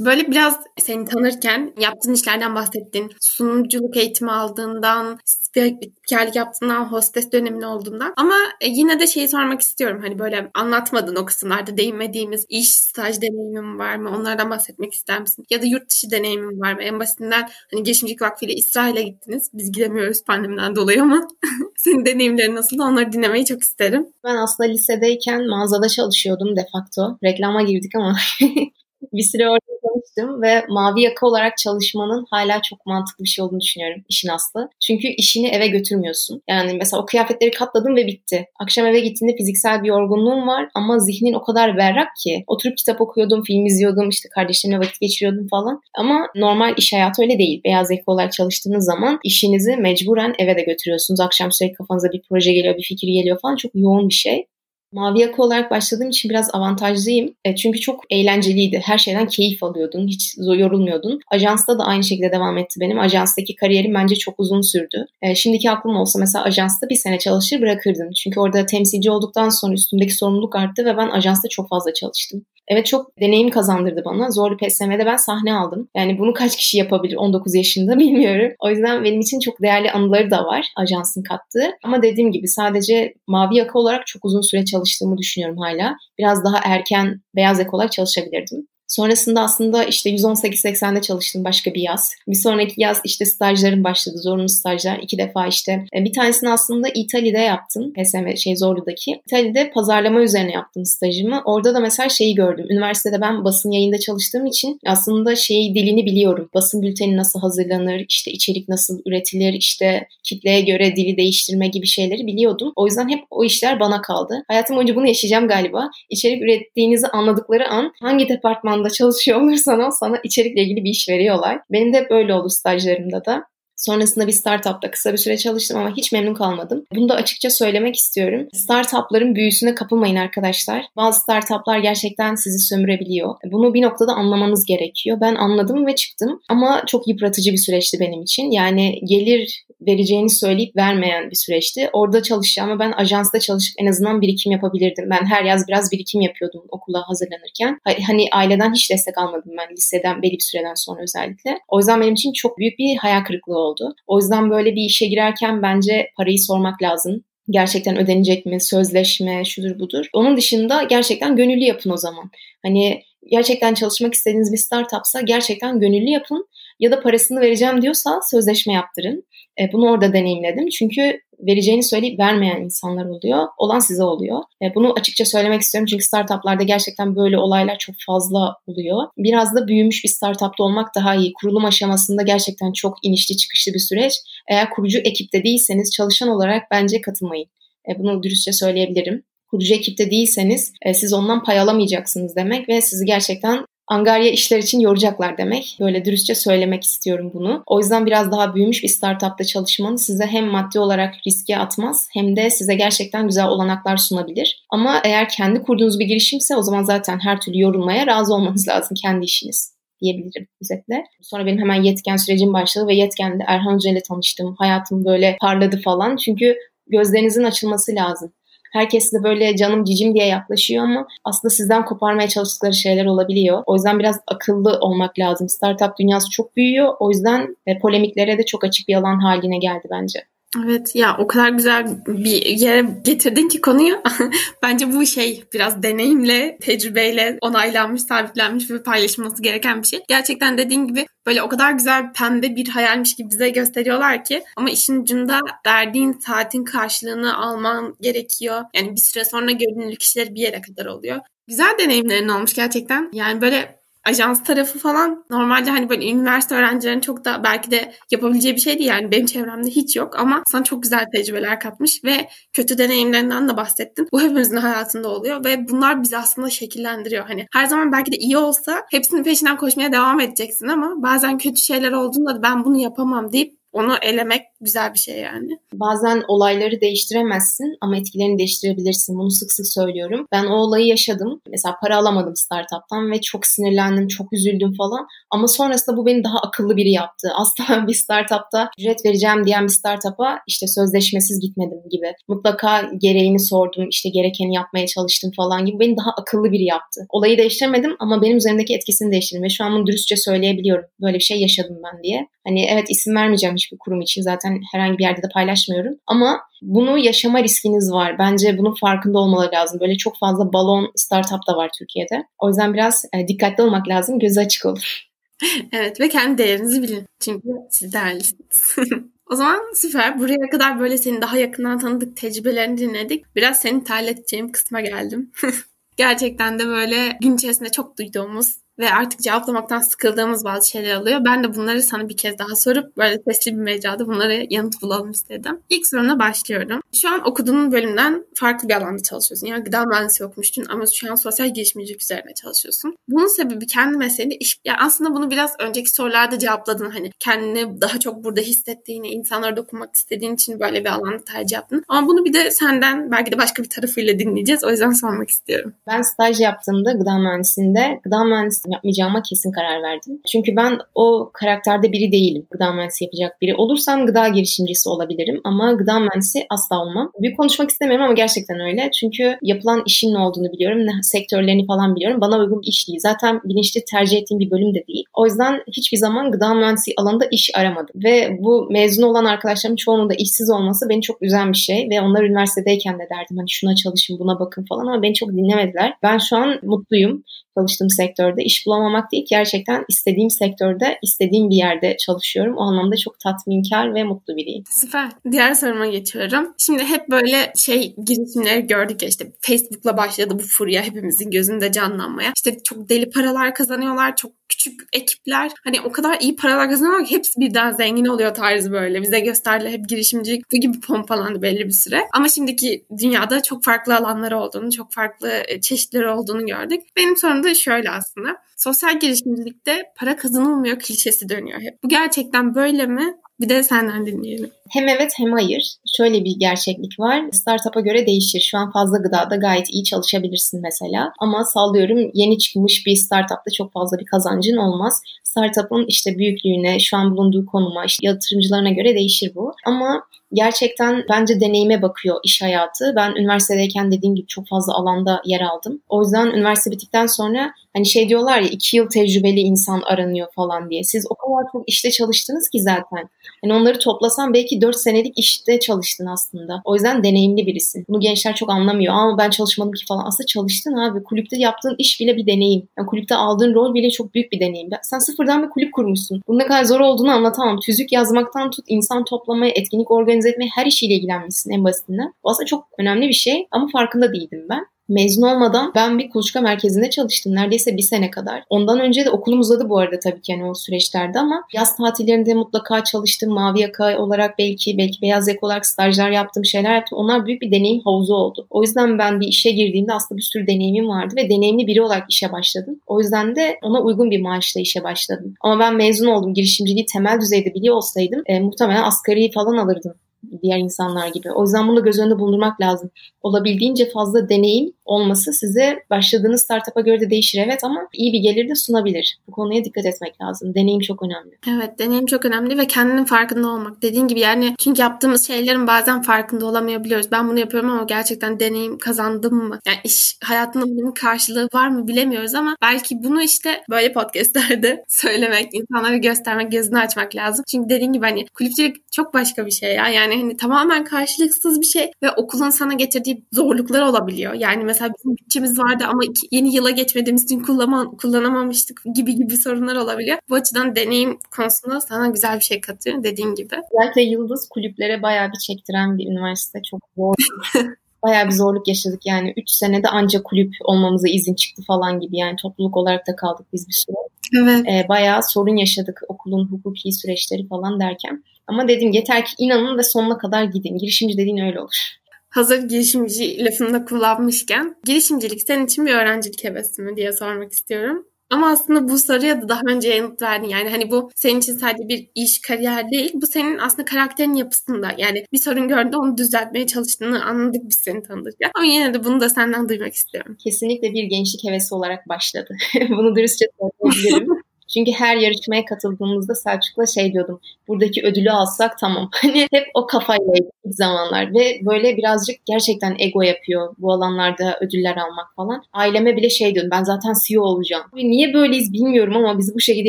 Böyle biraz seni tanırken yaptığın işlerden bahsettin. Sunuculuk eğitimi aldığından, spikerlik yaptığından, hostes döneminde olduğundan. Ama e, yine de şeyi sormak istiyorum. Hani böyle anlatmadın o kısımlarda değinmediğimiz iş, staj deneyimim var mı? Onlardan bahsetmek ister misin? Ya da yurt dışı deneyimim var mı? En basitinden hani Girişimcilik Vakfı ile İsrail'e gittiniz. Biz gidemiyoruz pandemiden dolayı ama senin deneyimlerin nasıl? Onları dinlemeyi çok isterim. Ben aslında lisedeyken mağazada çalışıyordum de facto. Reklama girdik ama bir süre orada çalıştım ve mavi yaka olarak çalışmanın hala çok mantıklı bir şey olduğunu düşünüyorum işin aslı. Çünkü işini eve götürmüyorsun. Yani mesela o kıyafetleri katladın ve bitti. Akşam eve gittiğinde fiziksel bir yorgunluğun var ama zihnin o kadar berrak ki. Oturup kitap okuyordum, film izliyordum, işte kardeşlerimle vakit geçiriyordum falan. Ama normal iş hayatı öyle değil. Beyaz yaka olarak çalıştığınız zaman işinizi mecburen eve de götürüyorsunuz. Akşam sürekli kafanıza bir proje geliyor, bir fikir geliyor falan. Çok yoğun bir şey. Mavi yaka olarak başladığım için biraz avantajlıyım. E, çünkü çok eğlenceliydi. Her şeyden keyif alıyordun. Hiç yorulmuyordun. Ajansta da aynı şekilde devam etti benim. Ajanstaki kariyerim bence çok uzun sürdü. E, şimdiki aklım olsa mesela ajansta bir sene çalışır bırakırdım. Çünkü orada temsilci olduktan sonra üstümdeki sorumluluk arttı ve ben ajansta çok fazla çalıştım. Evet çok deneyim kazandırdı bana. Zorlu PSM'de ben sahne aldım. Yani bunu kaç kişi yapabilir 19 yaşında bilmiyorum. O yüzden benim için çok değerli anıları da var ajansın kattığı. Ama dediğim gibi sadece mavi yaka olarak çok uzun süre çalıştığımı düşünüyorum hala. Biraz daha erken beyaz yaka olarak çalışabilirdim. Sonrasında aslında işte 118.80'de çalıştım başka bir yaz. Bir sonraki yaz işte stajlarım başladı. Zorunlu stajlar. iki defa işte. E, bir tanesini aslında İtalya'da yaptım. PSM şey Zorlu'daki. İtalya'da pazarlama üzerine yaptım stajımı. Orada da mesela şeyi gördüm. Üniversitede ben basın yayında çalıştığım için aslında şey dilini biliyorum. Basın bülteni nasıl hazırlanır, işte içerik nasıl üretilir, işte kitleye göre dili değiştirme gibi şeyleri biliyordum. O yüzden hep o işler bana kaldı. Hayatım boyunca bunu yaşayacağım galiba. İçerik ürettiğinizi anladıkları an hangi departman alanda çalışıyor olursan sana içerikle ilgili bir iş veriyorlar. Benim de hep böyle oldu stajlarımda da. Sonrasında bir startupta kısa bir süre çalıştım ama hiç memnun kalmadım. Bunu da açıkça söylemek istiyorum. Startupların büyüsüne kapılmayın arkadaşlar. Bazı startuplar gerçekten sizi sömürebiliyor. Bunu bir noktada anlamanız gerekiyor. Ben anladım ve çıktım ama çok yıpratıcı bir süreçti benim için. Yani gelir vereceğini söyleyip vermeyen bir süreçti. Orada çalışacağım ama ben ajansta çalışıp en azından birikim yapabilirdim. Ben her yaz biraz birikim yapıyordum okula hazırlanırken. Hani aileden hiç destek almadım ben liseden belli bir süreden sonra özellikle. O yüzden benim için çok büyük bir hayal kırıklığı oldu. O yüzden böyle bir işe girerken bence parayı sormak lazım gerçekten ödenecek mi, sözleşme, şudur budur. Onun dışında gerçekten gönüllü yapın o zaman. Hani gerçekten çalışmak istediğiniz bir startupsa gerçekten gönüllü yapın ya da parasını vereceğim diyorsa sözleşme yaptırın. E, bunu orada deneyimledim. Çünkü vereceğini söyleyip vermeyen insanlar oluyor. Olan size oluyor. E, bunu açıkça söylemek istiyorum çünkü startuplarda gerçekten böyle olaylar çok fazla oluyor. Biraz da büyümüş bir startupta olmak daha iyi. Kurulum aşamasında gerçekten çok inişli çıkışlı bir süreç. Eğer kurucu ekipte değilseniz çalışan olarak bence katılmayın. E, bunu dürüstçe söyleyebilirim kurucu ekipte değilseniz e, siz ondan pay alamayacaksınız demek ve sizi gerçekten angarya işler için yoracaklar demek. Böyle dürüstçe söylemek istiyorum bunu. O yüzden biraz daha büyümüş bir startupta çalışmanız size hem maddi olarak riske atmaz hem de size gerçekten güzel olanaklar sunabilir. Ama eğer kendi kurduğunuz bir girişimse o zaman zaten her türlü yorulmaya razı olmanız lazım kendi işiniz diyebilirim özetle. Sonra benim hemen yetken sürecim başladı ve yetkende Erhan Hoca ile tanıştım. Hayatım böyle parladı falan. Çünkü gözlerinizin açılması lazım. Herkes de böyle canım cicim diye yaklaşıyor ama aslında sizden koparmaya çalıştıkları şeyler olabiliyor. O yüzden biraz akıllı olmak lazım. Startup dünyası çok büyüyor. O yüzden e, polemiklere de çok açık bir alan haline geldi bence. Evet ya o kadar güzel bir yere getirdin ki konuyu. Bence bu şey biraz deneyimle, tecrübeyle onaylanmış, sabitlenmiş ve paylaşılması gereken bir şey. Gerçekten dediğin gibi böyle o kadar güzel pembe bir hayalmiş gibi bize gösteriyorlar ki ama işin ucunda verdiğin saatin karşılığını alman gerekiyor. Yani bir süre sonra görünürlük işleri bir yere kadar oluyor. Güzel deneyimlerin olmuş gerçekten. Yani böyle ajans tarafı falan normalde hani böyle üniversite öğrencilerin çok da belki de yapabileceği bir şey değil yani benim çevremde hiç yok ama sana çok güzel tecrübeler katmış ve kötü deneyimlerinden de bahsettin. Bu hepimizin hayatında oluyor ve bunlar bizi aslında şekillendiriyor. Hani her zaman belki de iyi olsa hepsinin peşinden koşmaya devam edeceksin ama bazen kötü şeyler olduğunda da ben bunu yapamam deyip onu elemek güzel bir şey yani. Bazen olayları değiştiremezsin ama etkilerini değiştirebilirsin. Bunu sık sık söylüyorum. Ben o olayı yaşadım. Mesela para alamadım startuptan ve çok sinirlendim, çok üzüldüm falan. Ama sonrasında bu beni daha akıllı biri yaptı. Asla bir startupta ücret vereceğim diyen bir startup'a işte sözleşmesiz gitmedim gibi. Mutlaka gereğini sordum, işte gerekeni yapmaya çalıştım falan gibi. Beni daha akıllı biri yaptı. Olayı değiştiremedim ama benim üzerimdeki etkisini değiştirdim ve şu an bunu dürüstçe söyleyebiliyorum. Böyle bir şey yaşadım ben diye. Hani evet isim vermeyeceğim hiçbir kurum için zaten herhangi bir yerde de paylaşmıyorum. Ama bunu yaşama riskiniz var. Bence bunun farkında olmaları lazım. Böyle çok fazla balon startup da var Türkiye'de. O yüzden biraz e, dikkatli olmak lazım. Gözü açık olun. evet ve kendi değerinizi bilin. Çünkü siz değerlisiniz. O zaman süper. Buraya kadar böyle seni daha yakından tanıdık, tecrübelerini dinledik. Biraz seni terleteceğim kısma geldim. Gerçekten de böyle gün içerisinde çok duyduğumuz ve artık cevaplamaktan sıkıldığımız bazı şeyler oluyor. Ben de bunları sana bir kez daha sorup böyle sesli bir mecrada bunları yanıt bulalım istedim. İlk soruna başlıyorum. Şu an okuduğun bölümden farklı bir alanda çalışıyorsun. Yani gıda mühendisi okumuştun ama şu an sosyal girişimcilik üzerine çalışıyorsun. Bunun sebebi kendi mesleğinde iş... Yani aslında bunu biraz önceki sorularda cevapladın. Hani kendini daha çok burada hissettiğini, insanlara dokunmak istediğin için böyle bir alanda tercih yaptın. Ama bunu bir de senden belki de başka bir tarafıyla dinleyeceğiz. O yüzden sormak istiyorum. Ben staj yaptığımda gıda mühendisliğinde gıda mühendisi yapmayacağıma kesin karar verdim. Çünkü ben o karakterde biri değilim. Gıda mühendisi yapacak biri. Olursam gıda girişimcisi olabilirim ama gıda mühendisi asla olmam. Büyük konuşmak istemiyorum ama gerçekten öyle. Çünkü yapılan işin ne olduğunu biliyorum. Ne, sektörlerini falan biliyorum. Bana uygun bir iş değil. Zaten bilinçli tercih ettiğim bir bölüm de değil. O yüzden hiçbir zaman gıda mühendisi alanında iş aramadım. Ve bu mezun olan arkadaşlarımın çoğunun da işsiz olması beni çok üzen bir şey. Ve onlar üniversitedeyken de derdim hani şuna çalışın buna bakın falan ama beni çok dinlemediler. Ben şu an mutluyum çalıştığım sektörde iş bulamamak değil gerçekten istediğim sektörde istediğim bir yerde çalışıyorum. O anlamda çok tatminkar ve mutlu biriyim. Süper. Diğer soruma geçiyorum. Şimdi hep böyle şey girişimleri gördük ya işte Facebook'la başladı bu furya hepimizin gözünde canlanmaya. İşte çok deli paralar kazanıyorlar. Çok küçük ekipler hani o kadar iyi paralar kazanıyorlar ki hepsi birden zengin oluyor tarzı böyle. Bize gösterdiler hep girişimcilik bu gibi pompalandı belli bir süre. Ama şimdiki dünyada çok farklı alanlar olduğunu, çok farklı e, çeşitleri olduğunu gördük. Benim sorum da şöyle aslında. Sosyal girişimcilikte para kazanılmıyor klişesi dönüyor hep. Bu gerçekten böyle mi? Bir de senden dinleyelim. Hem evet hem hayır. Şöyle bir gerçeklik var. Startup'a göre değişir. Şu an fazla gıdada gayet iyi çalışabilirsin mesela. Ama sallıyorum yeni çıkmış bir startupta çok fazla bir kazancın olmaz. Startup'ın işte büyüklüğüne, şu an bulunduğu konuma, işte yatırımcılarına göre değişir bu. Ama gerçekten bence deneyime bakıyor iş hayatı. Ben üniversitedeyken dediğim gibi çok fazla alanda yer aldım. O yüzden üniversite bittikten sonra hani şey diyorlar ya iki yıl tecrübeli insan aranıyor falan diye. Siz o kadar çok işte çalıştınız ki zaten. Hani onları toplasam belki 4 senelik işte çalıştın aslında. O yüzden deneyimli birisin. Bunu gençler çok anlamıyor. Ama ben çalışmadım ki falan. Aslında çalıştın abi. Kulüpte yaptığın iş bile bir deneyim. Yani kulüpte aldığın rol bile çok büyük bir deneyim. Sen sıfırdan bir kulüp kurmuşsun. Bunun ne kadar zor olduğunu anlatamam. Tüzük yazmaktan tut, insan toplamaya, etkinlik organize etmeye her işiyle ilgilenmişsin en basitinden. Bu aslında çok önemli bir şey ama farkında değildim ben. Mezun olmadan ben bir kuluçka merkezinde çalıştım. Neredeyse bir sene kadar. Ondan önce de okulum uzadı bu arada tabii ki yani o süreçlerde ama yaz tatillerinde mutlaka çalıştım. Mavi yaka olarak belki, belki beyaz yaka olarak stajlar yaptım, şeyler yaptım. Onlar büyük bir deneyim havuzu oldu. O yüzden ben bir işe girdiğimde aslında bir sürü deneyimim vardı ve deneyimli biri olarak işe başladım. O yüzden de ona uygun bir maaşla işe başladım. Ama ben mezun oldum. Girişimciliği temel düzeyde biliyor olsaydım e, muhtemelen asgari falan alırdım diğer insanlar gibi. O yüzden bunu göz önünde bulundurmak lazım. Olabildiğince fazla deneyim olması size başladığınız startup'a göre de değişir evet ama iyi bir gelir de sunabilir. Bu konuya dikkat etmek lazım. Deneyim çok önemli. Evet deneyim çok önemli ve kendinin farkında olmak. Dediğin gibi yani çünkü yaptığımız şeylerin bazen farkında olamayabiliyoruz. Ben bunu yapıyorum ama gerçekten deneyim kazandım mı? Yani iş hayatında bunun karşılığı var mı bilemiyoruz ama belki bunu işte böyle podcastlerde söylemek, insanlara göstermek, gözünü açmak lazım. Çünkü dediğin gibi hani kulüpçülük çok başka bir şey ya. Yani hani tamamen karşılıksız bir şey ve okulun sana getirdiği zorluklar olabiliyor. Yani mesela bizim bütçemiz vardı ama iki, yeni yıla geçmediğimiz için kullanma, kullanamamıştık gibi gibi sorunlar olabiliyor. Bu açıdan deneyim konusunda sana güzel bir şey katıyor dediğin gibi. Özellikle Yıldız kulüplere bayağı bir çektiren bir üniversite. Çok zor. bayağı bir zorluk yaşadık yani 3 senede ancak kulüp olmamıza izin çıktı falan gibi yani topluluk olarak da kaldık biz bir süre. Evet. Ee, bayağı sorun yaşadık okulun hukuki süreçleri falan derken. Ama dedim yeter ki inanın ve sonuna kadar gidin. Girişimci dediğin öyle olur. Hazır girişimci lafını da kullanmışken girişimcilik senin için bir öğrencilik hevesi mi diye sormak istiyorum. Ama aslında bu soruya da daha önce yanıt verdin. Yani hani bu senin için sadece bir iş, kariyer değil. Bu senin aslında karakterin yapısında. Yani bir sorun gördü onu düzeltmeye çalıştığını anladık biz seni tanıdık. Ama yine de bunu da senden duymak istiyorum. Kesinlikle bir gençlik hevesi olarak başladı. bunu dürüstçe söyleyebilirim. Çünkü her yarışmaya katıldığımızda Selçuk'la şey diyordum. Buradaki ödülü alsak tamam. Hani hep o kafayla ilk zamanlar ve böyle birazcık gerçekten ego yapıyor bu alanlarda ödüller almak falan. Aileme bile şey diyordum ben zaten CEO olacağım. Niye böyleyiz bilmiyorum ama bizi bu şekilde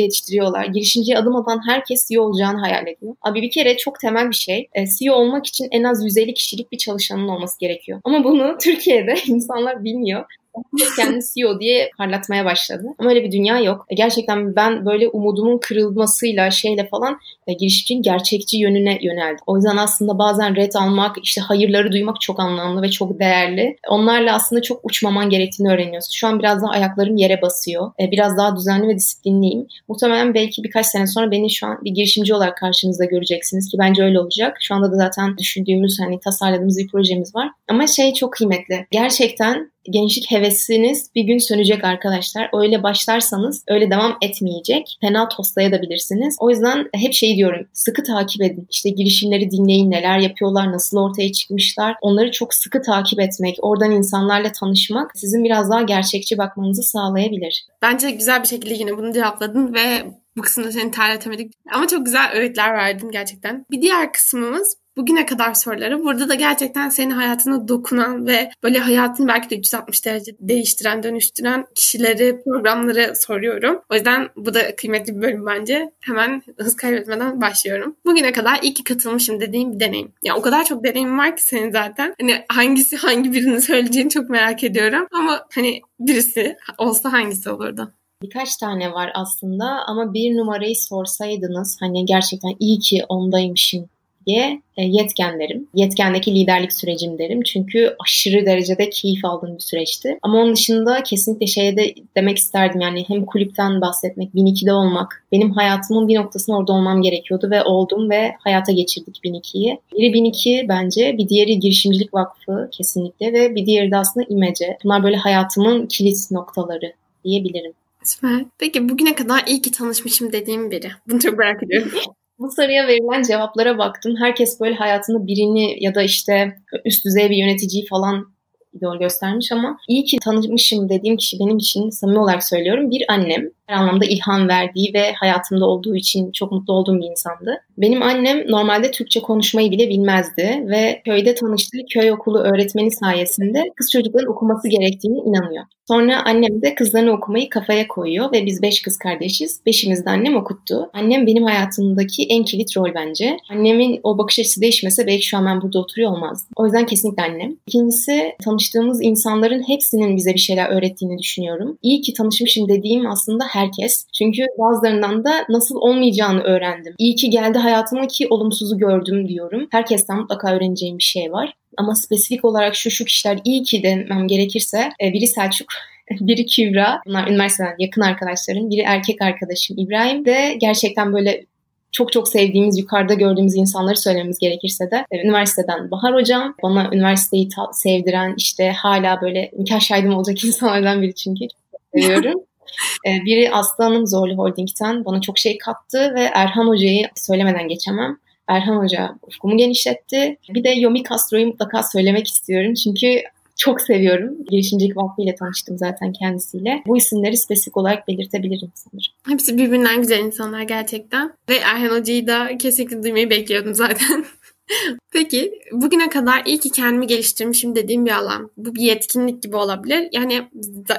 yetiştiriyorlar. Girişimciye adım atan herkes CEO olacağını hayal ediyor. Abi bir kere çok temel bir şey. E, CEO olmak için en az 150 kişilik bir çalışanın olması gerekiyor. Ama bunu Türkiye'de insanlar bilmiyor kendini CEO diye parlatmaya başladı. Ama öyle bir dünya yok. E, gerçekten ben böyle umudumun kırılmasıyla şeyle falan e, girişimcinin gerçekçi yönüne yöneldim. O yüzden aslında bazen red almak, işte hayırları duymak çok anlamlı ve çok değerli. Onlarla aslında çok uçmaman gerektiğini öğreniyorsun. Şu an biraz daha ayaklarım yere basıyor. E, biraz daha düzenli ve disiplinliyim. Muhtemelen belki birkaç sene sonra beni şu an bir girişimci olarak karşınızda göreceksiniz ki bence öyle olacak. Şu anda da zaten düşündüğümüz hani tasarladığımız bir projemiz var. Ama şey çok kıymetli. Gerçekten gençlik hevesiniz bir gün sönecek arkadaşlar. Öyle başlarsanız öyle devam etmeyecek. Fena toslayabilirsiniz. O yüzden hep şey diyorum. Sıkı takip edin. İşte girişimleri dinleyin. Neler yapıyorlar, nasıl ortaya çıkmışlar. Onları çok sıkı takip etmek, oradan insanlarla tanışmak sizin biraz daha gerçekçi bakmanızı sağlayabilir. Bence güzel bir şekilde yine bunu cevapladın ve bu kısımda seni terletemedik. Ama çok güzel öğütler verdin gerçekten. Bir diğer kısmımız bugüne kadar soruları. Burada da gerçekten senin hayatına dokunan ve böyle hayatını belki de 360 derece değiştiren, dönüştüren kişileri, programları soruyorum. O yüzden bu da kıymetli bir bölüm bence. Hemen hız kaybetmeden başlıyorum. Bugüne kadar iyi ki katılmışım dediğim bir deneyim. Ya o kadar çok deneyim var ki senin zaten. Hani hangisi hangi birini söyleyeceğini çok merak ediyorum. Ama hani birisi olsa hangisi olurdu? Birkaç tane var aslında ama bir numarayı sorsaydınız hani gerçekten iyi ki ondaymışım diye e, yetken derim. Yetkendeki liderlik sürecim derim. Çünkü aşırı derecede keyif aldığım bir süreçti. Ama onun dışında kesinlikle şeye de demek isterdim. Yani hem kulüpten bahsetmek, 1002'de olmak. Benim hayatımın bir noktasında orada olmam gerekiyordu ve oldum ve hayata geçirdik 1002'yi. Biri 1002 bence, bir diğeri Girişimcilik Vakfı kesinlikle ve bir diğeri de aslında İmece. Bunlar böyle hayatımın kilit noktaları diyebilirim. Süper. Peki bugüne kadar iyi ki tanışmışım dediğim biri. Bunu çok merak ediyorum. Bu soruya verilen cevaplara baktım. Herkes böyle hayatında birini ya da işte üst düzey bir yöneticiyi falan idol göstermiş ama iyi ki tanışmışım dediğim kişi benim için samimi olarak söylüyorum bir annem. Her anlamda ilham verdiği ve hayatımda olduğu için çok mutlu olduğum bir insandı. Benim annem normalde Türkçe konuşmayı bile bilmezdi ve köyde tanıştığı köy okulu öğretmeni sayesinde kız çocukların okuması gerektiğini inanıyor. Sonra annem de kızlarını okumayı kafaya koyuyor ve biz beş kız kardeşiz. Beşimiz de annem okuttu. Annem benim hayatımdaki en kilit rol bence. Annemin o bakış açısı değişmese belki şu an ben burada oturuyor olmazdım. O yüzden kesinlikle annem. İkincisi tanıştığımız insanların hepsinin bize bir şeyler öğrettiğini düşünüyorum. İyi ki tanışmışım dediğim aslında herkes. Çünkü bazılarından da nasıl olmayacağını öğrendim. İyi ki geldi hayatıma ki olumsuzu gördüm diyorum. Herkesten mutlaka öğreneceğim bir şey var. Ama spesifik olarak şu şu kişiler iyi ki demem gerekirse e, biri Selçuk, biri Kübra. Bunlar üniversiteden yakın arkadaşlarım. Biri erkek arkadaşım İbrahim de gerçekten böyle çok çok sevdiğimiz, yukarıda gördüğümüz insanları söylememiz gerekirse de e, üniversiteden Bahar Hocam, bana üniversiteyi sevdiren, işte hala böyle nikah şahidim olacak insanlardan biri çünkü seviyorum. E, biri Aslı Hanım Zorlu Holding'ten bana çok şey kattı ve Erhan Hoca'yı söylemeden geçemem. Erhan Hoca ufkumu genişletti. Bir de Yomi Castro'yu mutlaka söylemek istiyorum. Çünkü çok seviyorum. Girişimcilik Vakfı tanıştım zaten kendisiyle. Bu isimleri spesifik olarak belirtebilirim sanırım. Hepsi birbirinden güzel insanlar gerçekten. Ve Erhan Hoca'yı da kesinlikle duymayı bekliyordum zaten. Peki bugüne kadar iyi ki kendimi geliştirmişim dediğim bir alan. Bu bir yetkinlik gibi olabilir. Yani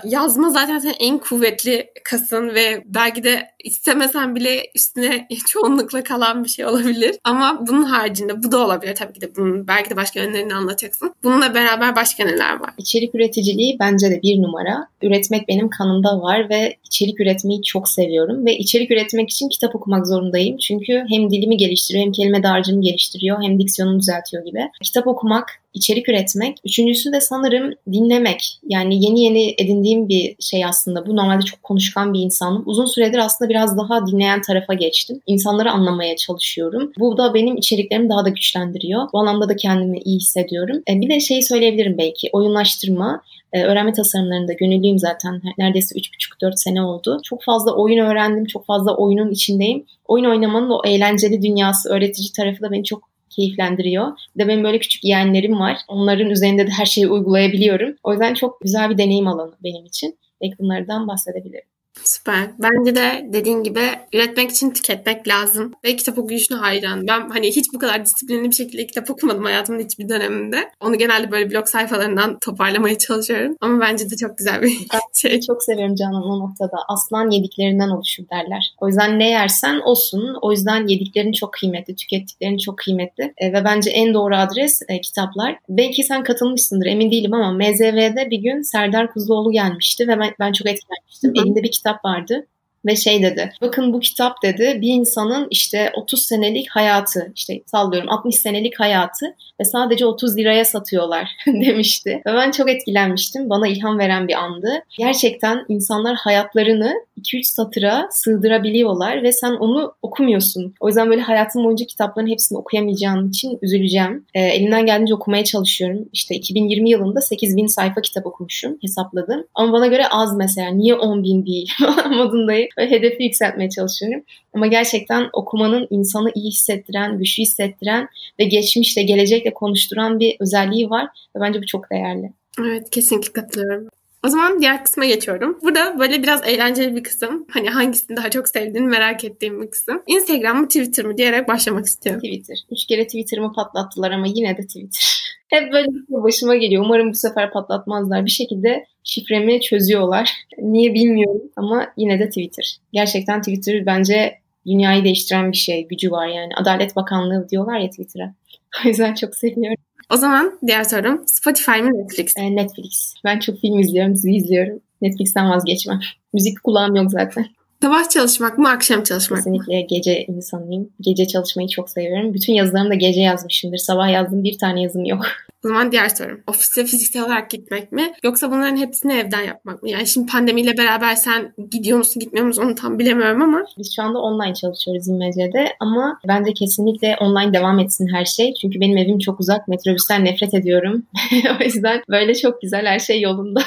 yazma zaten senin en kuvvetli kasın ve belki de istemesen bile üstüne çoğunlukla kalan bir şey olabilir. Ama bunun haricinde bu da olabilir tabii ki de bunun belki de başka yönlerini anlatacaksın. Bununla beraber başka neler var? İçerik üreticiliği bence de bir numara. Üretmek benim kanımda var ve içerik üretmeyi çok seviyorum ve içerik üretmek için kitap okumak zorundayım. Çünkü hem dilimi geliştiriyor hem kelime dağarcığımı geliştiriyor hem senin diksiyonunu düzeltiyor gibi. Kitap okumak, içerik üretmek. Üçüncüsü de sanırım dinlemek. Yani yeni yeni edindiğim bir şey aslında. Bu normalde çok konuşkan bir insanım. Uzun süredir aslında biraz daha dinleyen tarafa geçtim. İnsanları anlamaya çalışıyorum. Bu da benim içeriklerimi daha da güçlendiriyor. Bu anlamda da kendimi iyi hissediyorum. E, bir de şey söyleyebilirim belki. Oyunlaştırma. E, öğrenme tasarımlarında gönüllüyüm zaten. Neredeyse 3,5-4 sene oldu. Çok fazla oyun öğrendim. Çok fazla oyunun içindeyim. Oyun oynamanın o eğlenceli dünyası, öğretici tarafı da beni çok keyiflendiriyor. Bir de benim böyle küçük yeğenlerim var. Onların üzerinde de her şeyi uygulayabiliyorum. O yüzden çok güzel bir deneyim alanı benim için. Belki bunlardan bahsedebilirim. Süper. Bence de dediğin gibi üretmek için tüketmek lazım. Ve kitap okuyuşuna hayran. Ben hani hiç bu kadar disiplinli bir şekilde kitap okumadım hayatımın hiçbir döneminde. Onu genelde böyle blog sayfalarından toparlamaya çalışıyorum. Ama bence de çok güzel bir şey. Çok seviyorum Canan o noktada. Aslan yediklerinden oluşur derler. O yüzden ne yersen olsun. O yüzden yediklerin çok kıymetli, tükettiklerin çok kıymetli. E, ve bence en doğru adres e, kitaplar. Belki sen katılmışsındır emin değilim ama MZV'de bir gün Serdar Kuzuloğlu gelmişti ve ben, ben çok etkilenmiştim. Elinde bir kitap kitap vardı ve şey dedi. Bakın bu kitap dedi bir insanın işte 30 senelik hayatı işte sallıyorum 60 senelik hayatı ve sadece 30 liraya satıyorlar demişti. Ve ben çok etkilenmiştim. Bana ilham veren bir andı. Gerçekten insanlar hayatlarını 2-3 satıra sığdırabiliyorlar ve sen onu okumuyorsun. O yüzden böyle hayatım boyunca kitapların hepsini okuyamayacağım için üzüleceğim. E, elimden geldiğince okumaya çalışıyorum. İşte 2020 yılında 8000 sayfa kitap okumuşum hesapladım. Ama bana göre az mesela. Niye 10 bin değil modundayım. Hedefi yükseltmeye çalışıyorum. Ama gerçekten okumanın insanı iyi hissettiren, güçlü hissettiren ve geçmişle, gelecekle konuşturan bir özelliği var. Ve bence bu çok değerli. Evet kesinlikle katılıyorum. O zaman diğer kısma geçiyorum. Burada böyle biraz eğlenceli bir kısım. Hani hangisini daha çok sevdiğini merak ettiğim bir kısım. Instagram mı Twitter mı diyerek başlamak istiyorum. Twitter. Üç kere Twitter'ımı patlattılar ama yine de Twitter. Hep böyle başıma geliyor. Umarım bu sefer patlatmazlar. Bir şekilde şifremi çözüyorlar. Niye bilmiyorum ama yine de Twitter. Gerçekten Twitter bence dünyayı değiştiren bir şey. Gücü var yani. Adalet Bakanlığı diyorlar ya Twitter'a. O yüzden çok seviyorum. O zaman diğer sorum Spotify mı Netflix? E, Netflix. Ben çok film izliyorum, dizi izliyorum. Netflix'ten vazgeçmem. Müzik kulağım yok zaten. Sabah çalışmak mı, akşam çalışmak Kesinlikle mı? gece insanıyım. Gece çalışmayı çok seviyorum. Bütün yazılarımı da gece yazmışımdır. Sabah yazdığım bir tane yazım yok. O zaman diğer sorum. Ofise fiziksel olarak gitmek mi? Yoksa bunların hepsini evden yapmak mı? Yani şimdi pandemiyle beraber sen gidiyor musun gitmiyor musun onu tam bilemiyorum ama. Biz şu anda online çalışıyoruz İmece'de ama bence kesinlikle online devam etsin her şey. Çünkü benim evim çok uzak. Metrobüsten nefret ediyorum. o yüzden böyle çok güzel her şey yolunda.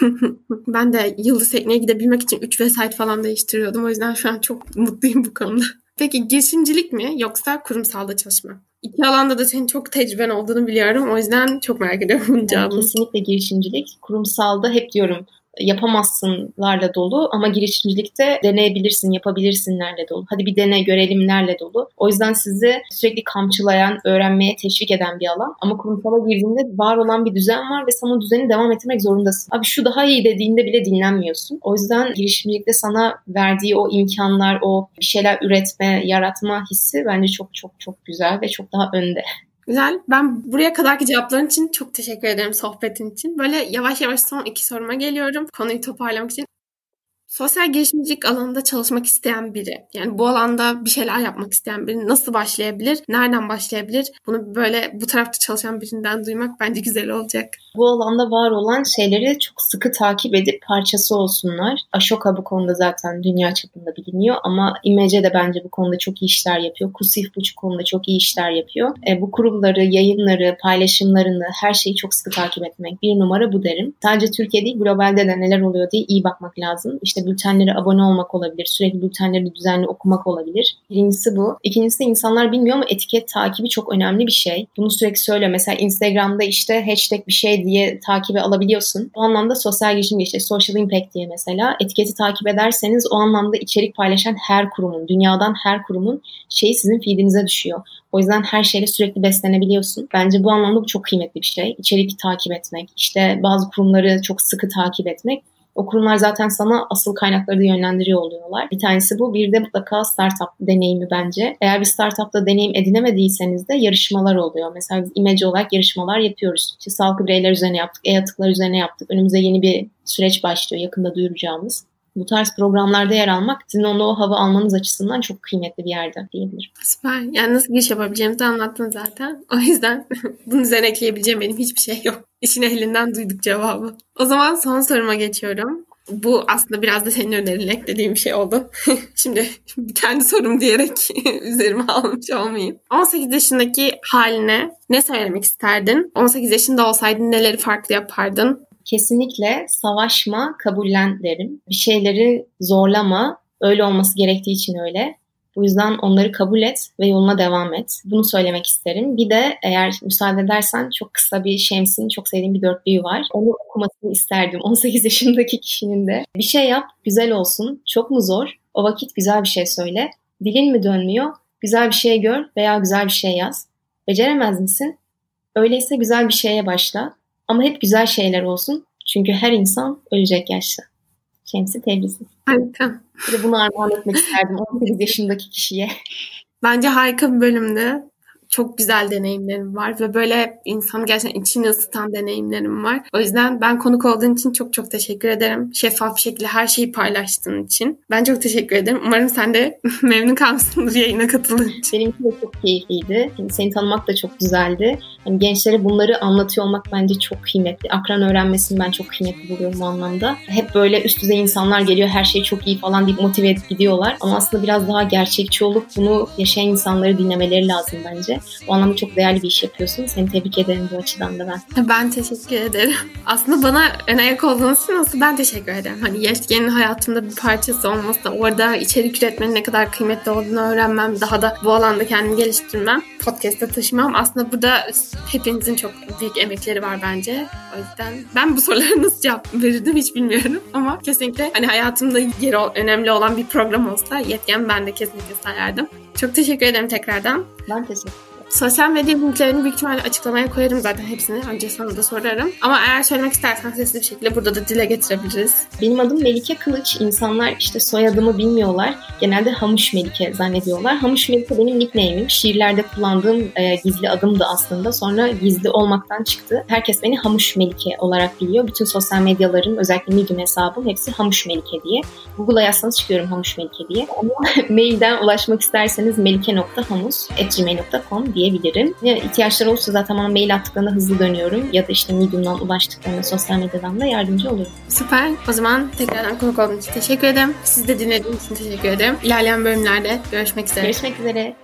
ben de Yıldız Tekne'ye gidebilmek için 3 vesayet falan değiştiriyordum. O yüzden şu an çok mutluyum bu konuda. Peki girişimcilik mi yoksa kurumsalda çalışma? İki alanda da senin çok tecrüben olduğunu biliyorum. O yüzden çok merak ediyorum bunun cevabını. Kesinlikle girişimcilik. Kurumsalda hep diyorum yapamazsınlarla dolu ama girişimcilikte deneyebilirsin, yapabilirsinlerle dolu. Hadi bir dene görelimlerle dolu. O yüzden sizi sürekli kamçılayan, öğrenmeye teşvik eden bir alan. Ama kurumsala girdiğinde var olan bir düzen var ve sen o düzeni devam ettirmek zorundasın. Abi şu daha iyi dediğinde bile dinlenmiyorsun. O yüzden girişimcilikte sana verdiği o imkanlar, o bir şeyler üretme, yaratma hissi bence çok çok çok güzel ve çok daha önde. Güzel. Ben buraya kadarki cevapların için çok teşekkür ederim sohbetin için. Böyle yavaş yavaş son iki soruma geliyorum. Konuyu toparlamak için. Sosyal girişimcilik alanında çalışmak isteyen biri, yani bu alanda bir şeyler yapmak isteyen biri nasıl başlayabilir? Nereden başlayabilir? Bunu böyle bu tarafta çalışan birinden duymak bence güzel olacak. Bu alanda var olan şeyleri çok sıkı takip edip parçası olsunlar. Ashoka bu konuda zaten dünya çapında biliniyor ama Imece de bence bu konuda çok iyi işler yapıyor. Kusif bu konuda çok iyi işler yapıyor. E, bu kurumları, yayınları, paylaşımlarını, her şeyi çok sıkı takip etmek. Bir numara bu derim. Sadece Türkiye değil globalde de neler oluyor diye iyi bakmak lazım. İşte bültenlere abone olmak olabilir. Sürekli bültenleri düzenli okumak olabilir. Birincisi bu. İkincisi insanlar bilmiyor ama etiket takibi çok önemli bir şey. Bunu sürekli söyle. Mesela Instagram'da işte hashtag bir şey diye takibi alabiliyorsun. Bu anlamda sosyal girişim işte social impact diye mesela etiketi takip ederseniz o anlamda içerik paylaşan her kurumun, dünyadan her kurumun şeyi sizin feedinize düşüyor. O yüzden her şeyle sürekli beslenebiliyorsun. Bence bu anlamda bu çok kıymetli bir şey. İçerik takip etmek, işte bazı kurumları çok sıkı takip etmek o kurumlar zaten sana asıl kaynakları da yönlendiriyor oluyorlar. Bir tanesi bu. Bir de mutlaka startup deneyimi bence. Eğer bir startupta deneyim edinemediyseniz de yarışmalar oluyor. Mesela biz imece olarak yarışmalar yapıyoruz. İşte sağlıklı bireyler üzerine yaptık, e-atıklar üzerine yaptık. Önümüze yeni bir süreç başlıyor yakında duyuracağımız. Bu tarz programlarda yer almak sizin onu o hava almanız açısından çok kıymetli bir yerde diyebilirim. Süper. Yani nasıl giriş yapabileceğimizi anlattın zaten. O yüzden bunun üzerine ekleyebileceğim benim hiçbir şey yok. İşin ehlinden duyduk cevabı. O zaman son soruma geçiyorum. Bu aslında biraz da senin önerinle eklediğim bir şey oldu. Şimdi kendi sorum diyerek üzerime almış olmayayım. 18 yaşındaki haline ne söylemek isterdin? 18 yaşında olsaydın neleri farklı yapardın? Kesinlikle savaşma, kabullen derim. Bir şeyleri zorlama, öyle olması gerektiği için öyle. Bu yüzden onları kabul et ve yoluna devam et. Bunu söylemek isterim. Bir de eğer müsaade edersen çok kısa bir Şems'in çok sevdiğim bir dörtlüğü var. Onu okumasını isterdim 18 yaşındaki kişinin de. Bir şey yap, güzel olsun. Çok mu zor? O vakit güzel bir şey söyle. Dilin mi dönmüyor? Güzel bir şey gör veya güzel bir şey yaz. Beceremez misin? Öyleyse güzel bir şeye başla. Ama hep güzel şeyler olsun. Çünkü her insan ölecek yaşta. Şemsi tebrisim. Harika. Bir de bunu armağan etmek isterdim 18 yaşındaki kişiye. Bence harika bir bölümdü çok güzel deneyimlerim var ve böyle insan gerçekten içini ısıtan deneyimlerim var. O yüzden ben konuk olduğun için çok çok teşekkür ederim. Şeffaf bir şekilde her şeyi paylaştığın için. Ben çok teşekkür ederim. Umarım sen de memnun kalmışsındır yayına katıldığın için. Benimki de çok keyifliydi. Seni tanımak da çok güzeldi. Yani gençlere bunları anlatıyor olmak bence çok kıymetli. Akran öğrenmesini ben çok kıymetli buluyorum bu anlamda. Hep böyle üst düzey insanlar geliyor her şey çok iyi falan deyip motive edip gidiyorlar. Ama aslında biraz daha gerçekçi olup bunu yaşayan insanları dinlemeleri lazım bence. O anlamda çok değerli bir iş yapıyorsun. Seni tebrik ederim bu açıdan da ben. Ben teşekkür ederim. Aslında bana ön ayak olduğunuz için aslında ben teşekkür ederim. Hani Yeşken'in hayatımda bir parçası olması, orada içerik üretmenin ne kadar kıymetli olduğunu öğrenmem, daha da bu alanda kendimi geliştirmem, podcast'te taşımam. Aslında burada hepinizin çok büyük emekleri var bence. O yüzden ben bu sorulara nasıl cevap verirdim hiç bilmiyorum. Ama kesinlikle hani hayatımda yeri önemli olan bir program olsa yetken ben de kesinlikle sayardım. Çok teşekkür ederim tekrardan. Ben teşekkür Sosyal medya linklerini büyük ihtimalle açıklamaya koyarım zaten hepsini. Önce sana da sorarım. Ama eğer söylemek istersen sesli bir şekilde burada da dile getirebiliriz. Benim adım Melike Kılıç. İnsanlar işte soyadımı bilmiyorlar. Genelde Hamuş Melike zannediyorlar. Hamuş Melike benim nickname'im. Şiirlerde kullandığım e, gizli adımdı aslında. Sonra gizli olmaktan çıktı. Herkes beni Hamuş Melike olarak biliyor. Bütün sosyal medyalarım, özellikle Medium hesabım hepsi Hamuş Melike diye. Google'a yazsanız çıkıyorum Hamuş Melike diye. Ama mailden ulaşmak isterseniz melike.hamus.gmail.com diye diyebilirim. Ya ihtiyaçları olursa zaten bana mail attıklarında hızlı dönüyorum. Ya da işte Medium'dan ulaştıklarında sosyal medyadan da yardımcı olurum. Süper. O zaman tekrardan konuk olduğunuz için teşekkür ederim. Siz de dinlediğiniz için teşekkür ederim. İlerleyen bölümlerde görüşmek üzere. Görüşmek üzere.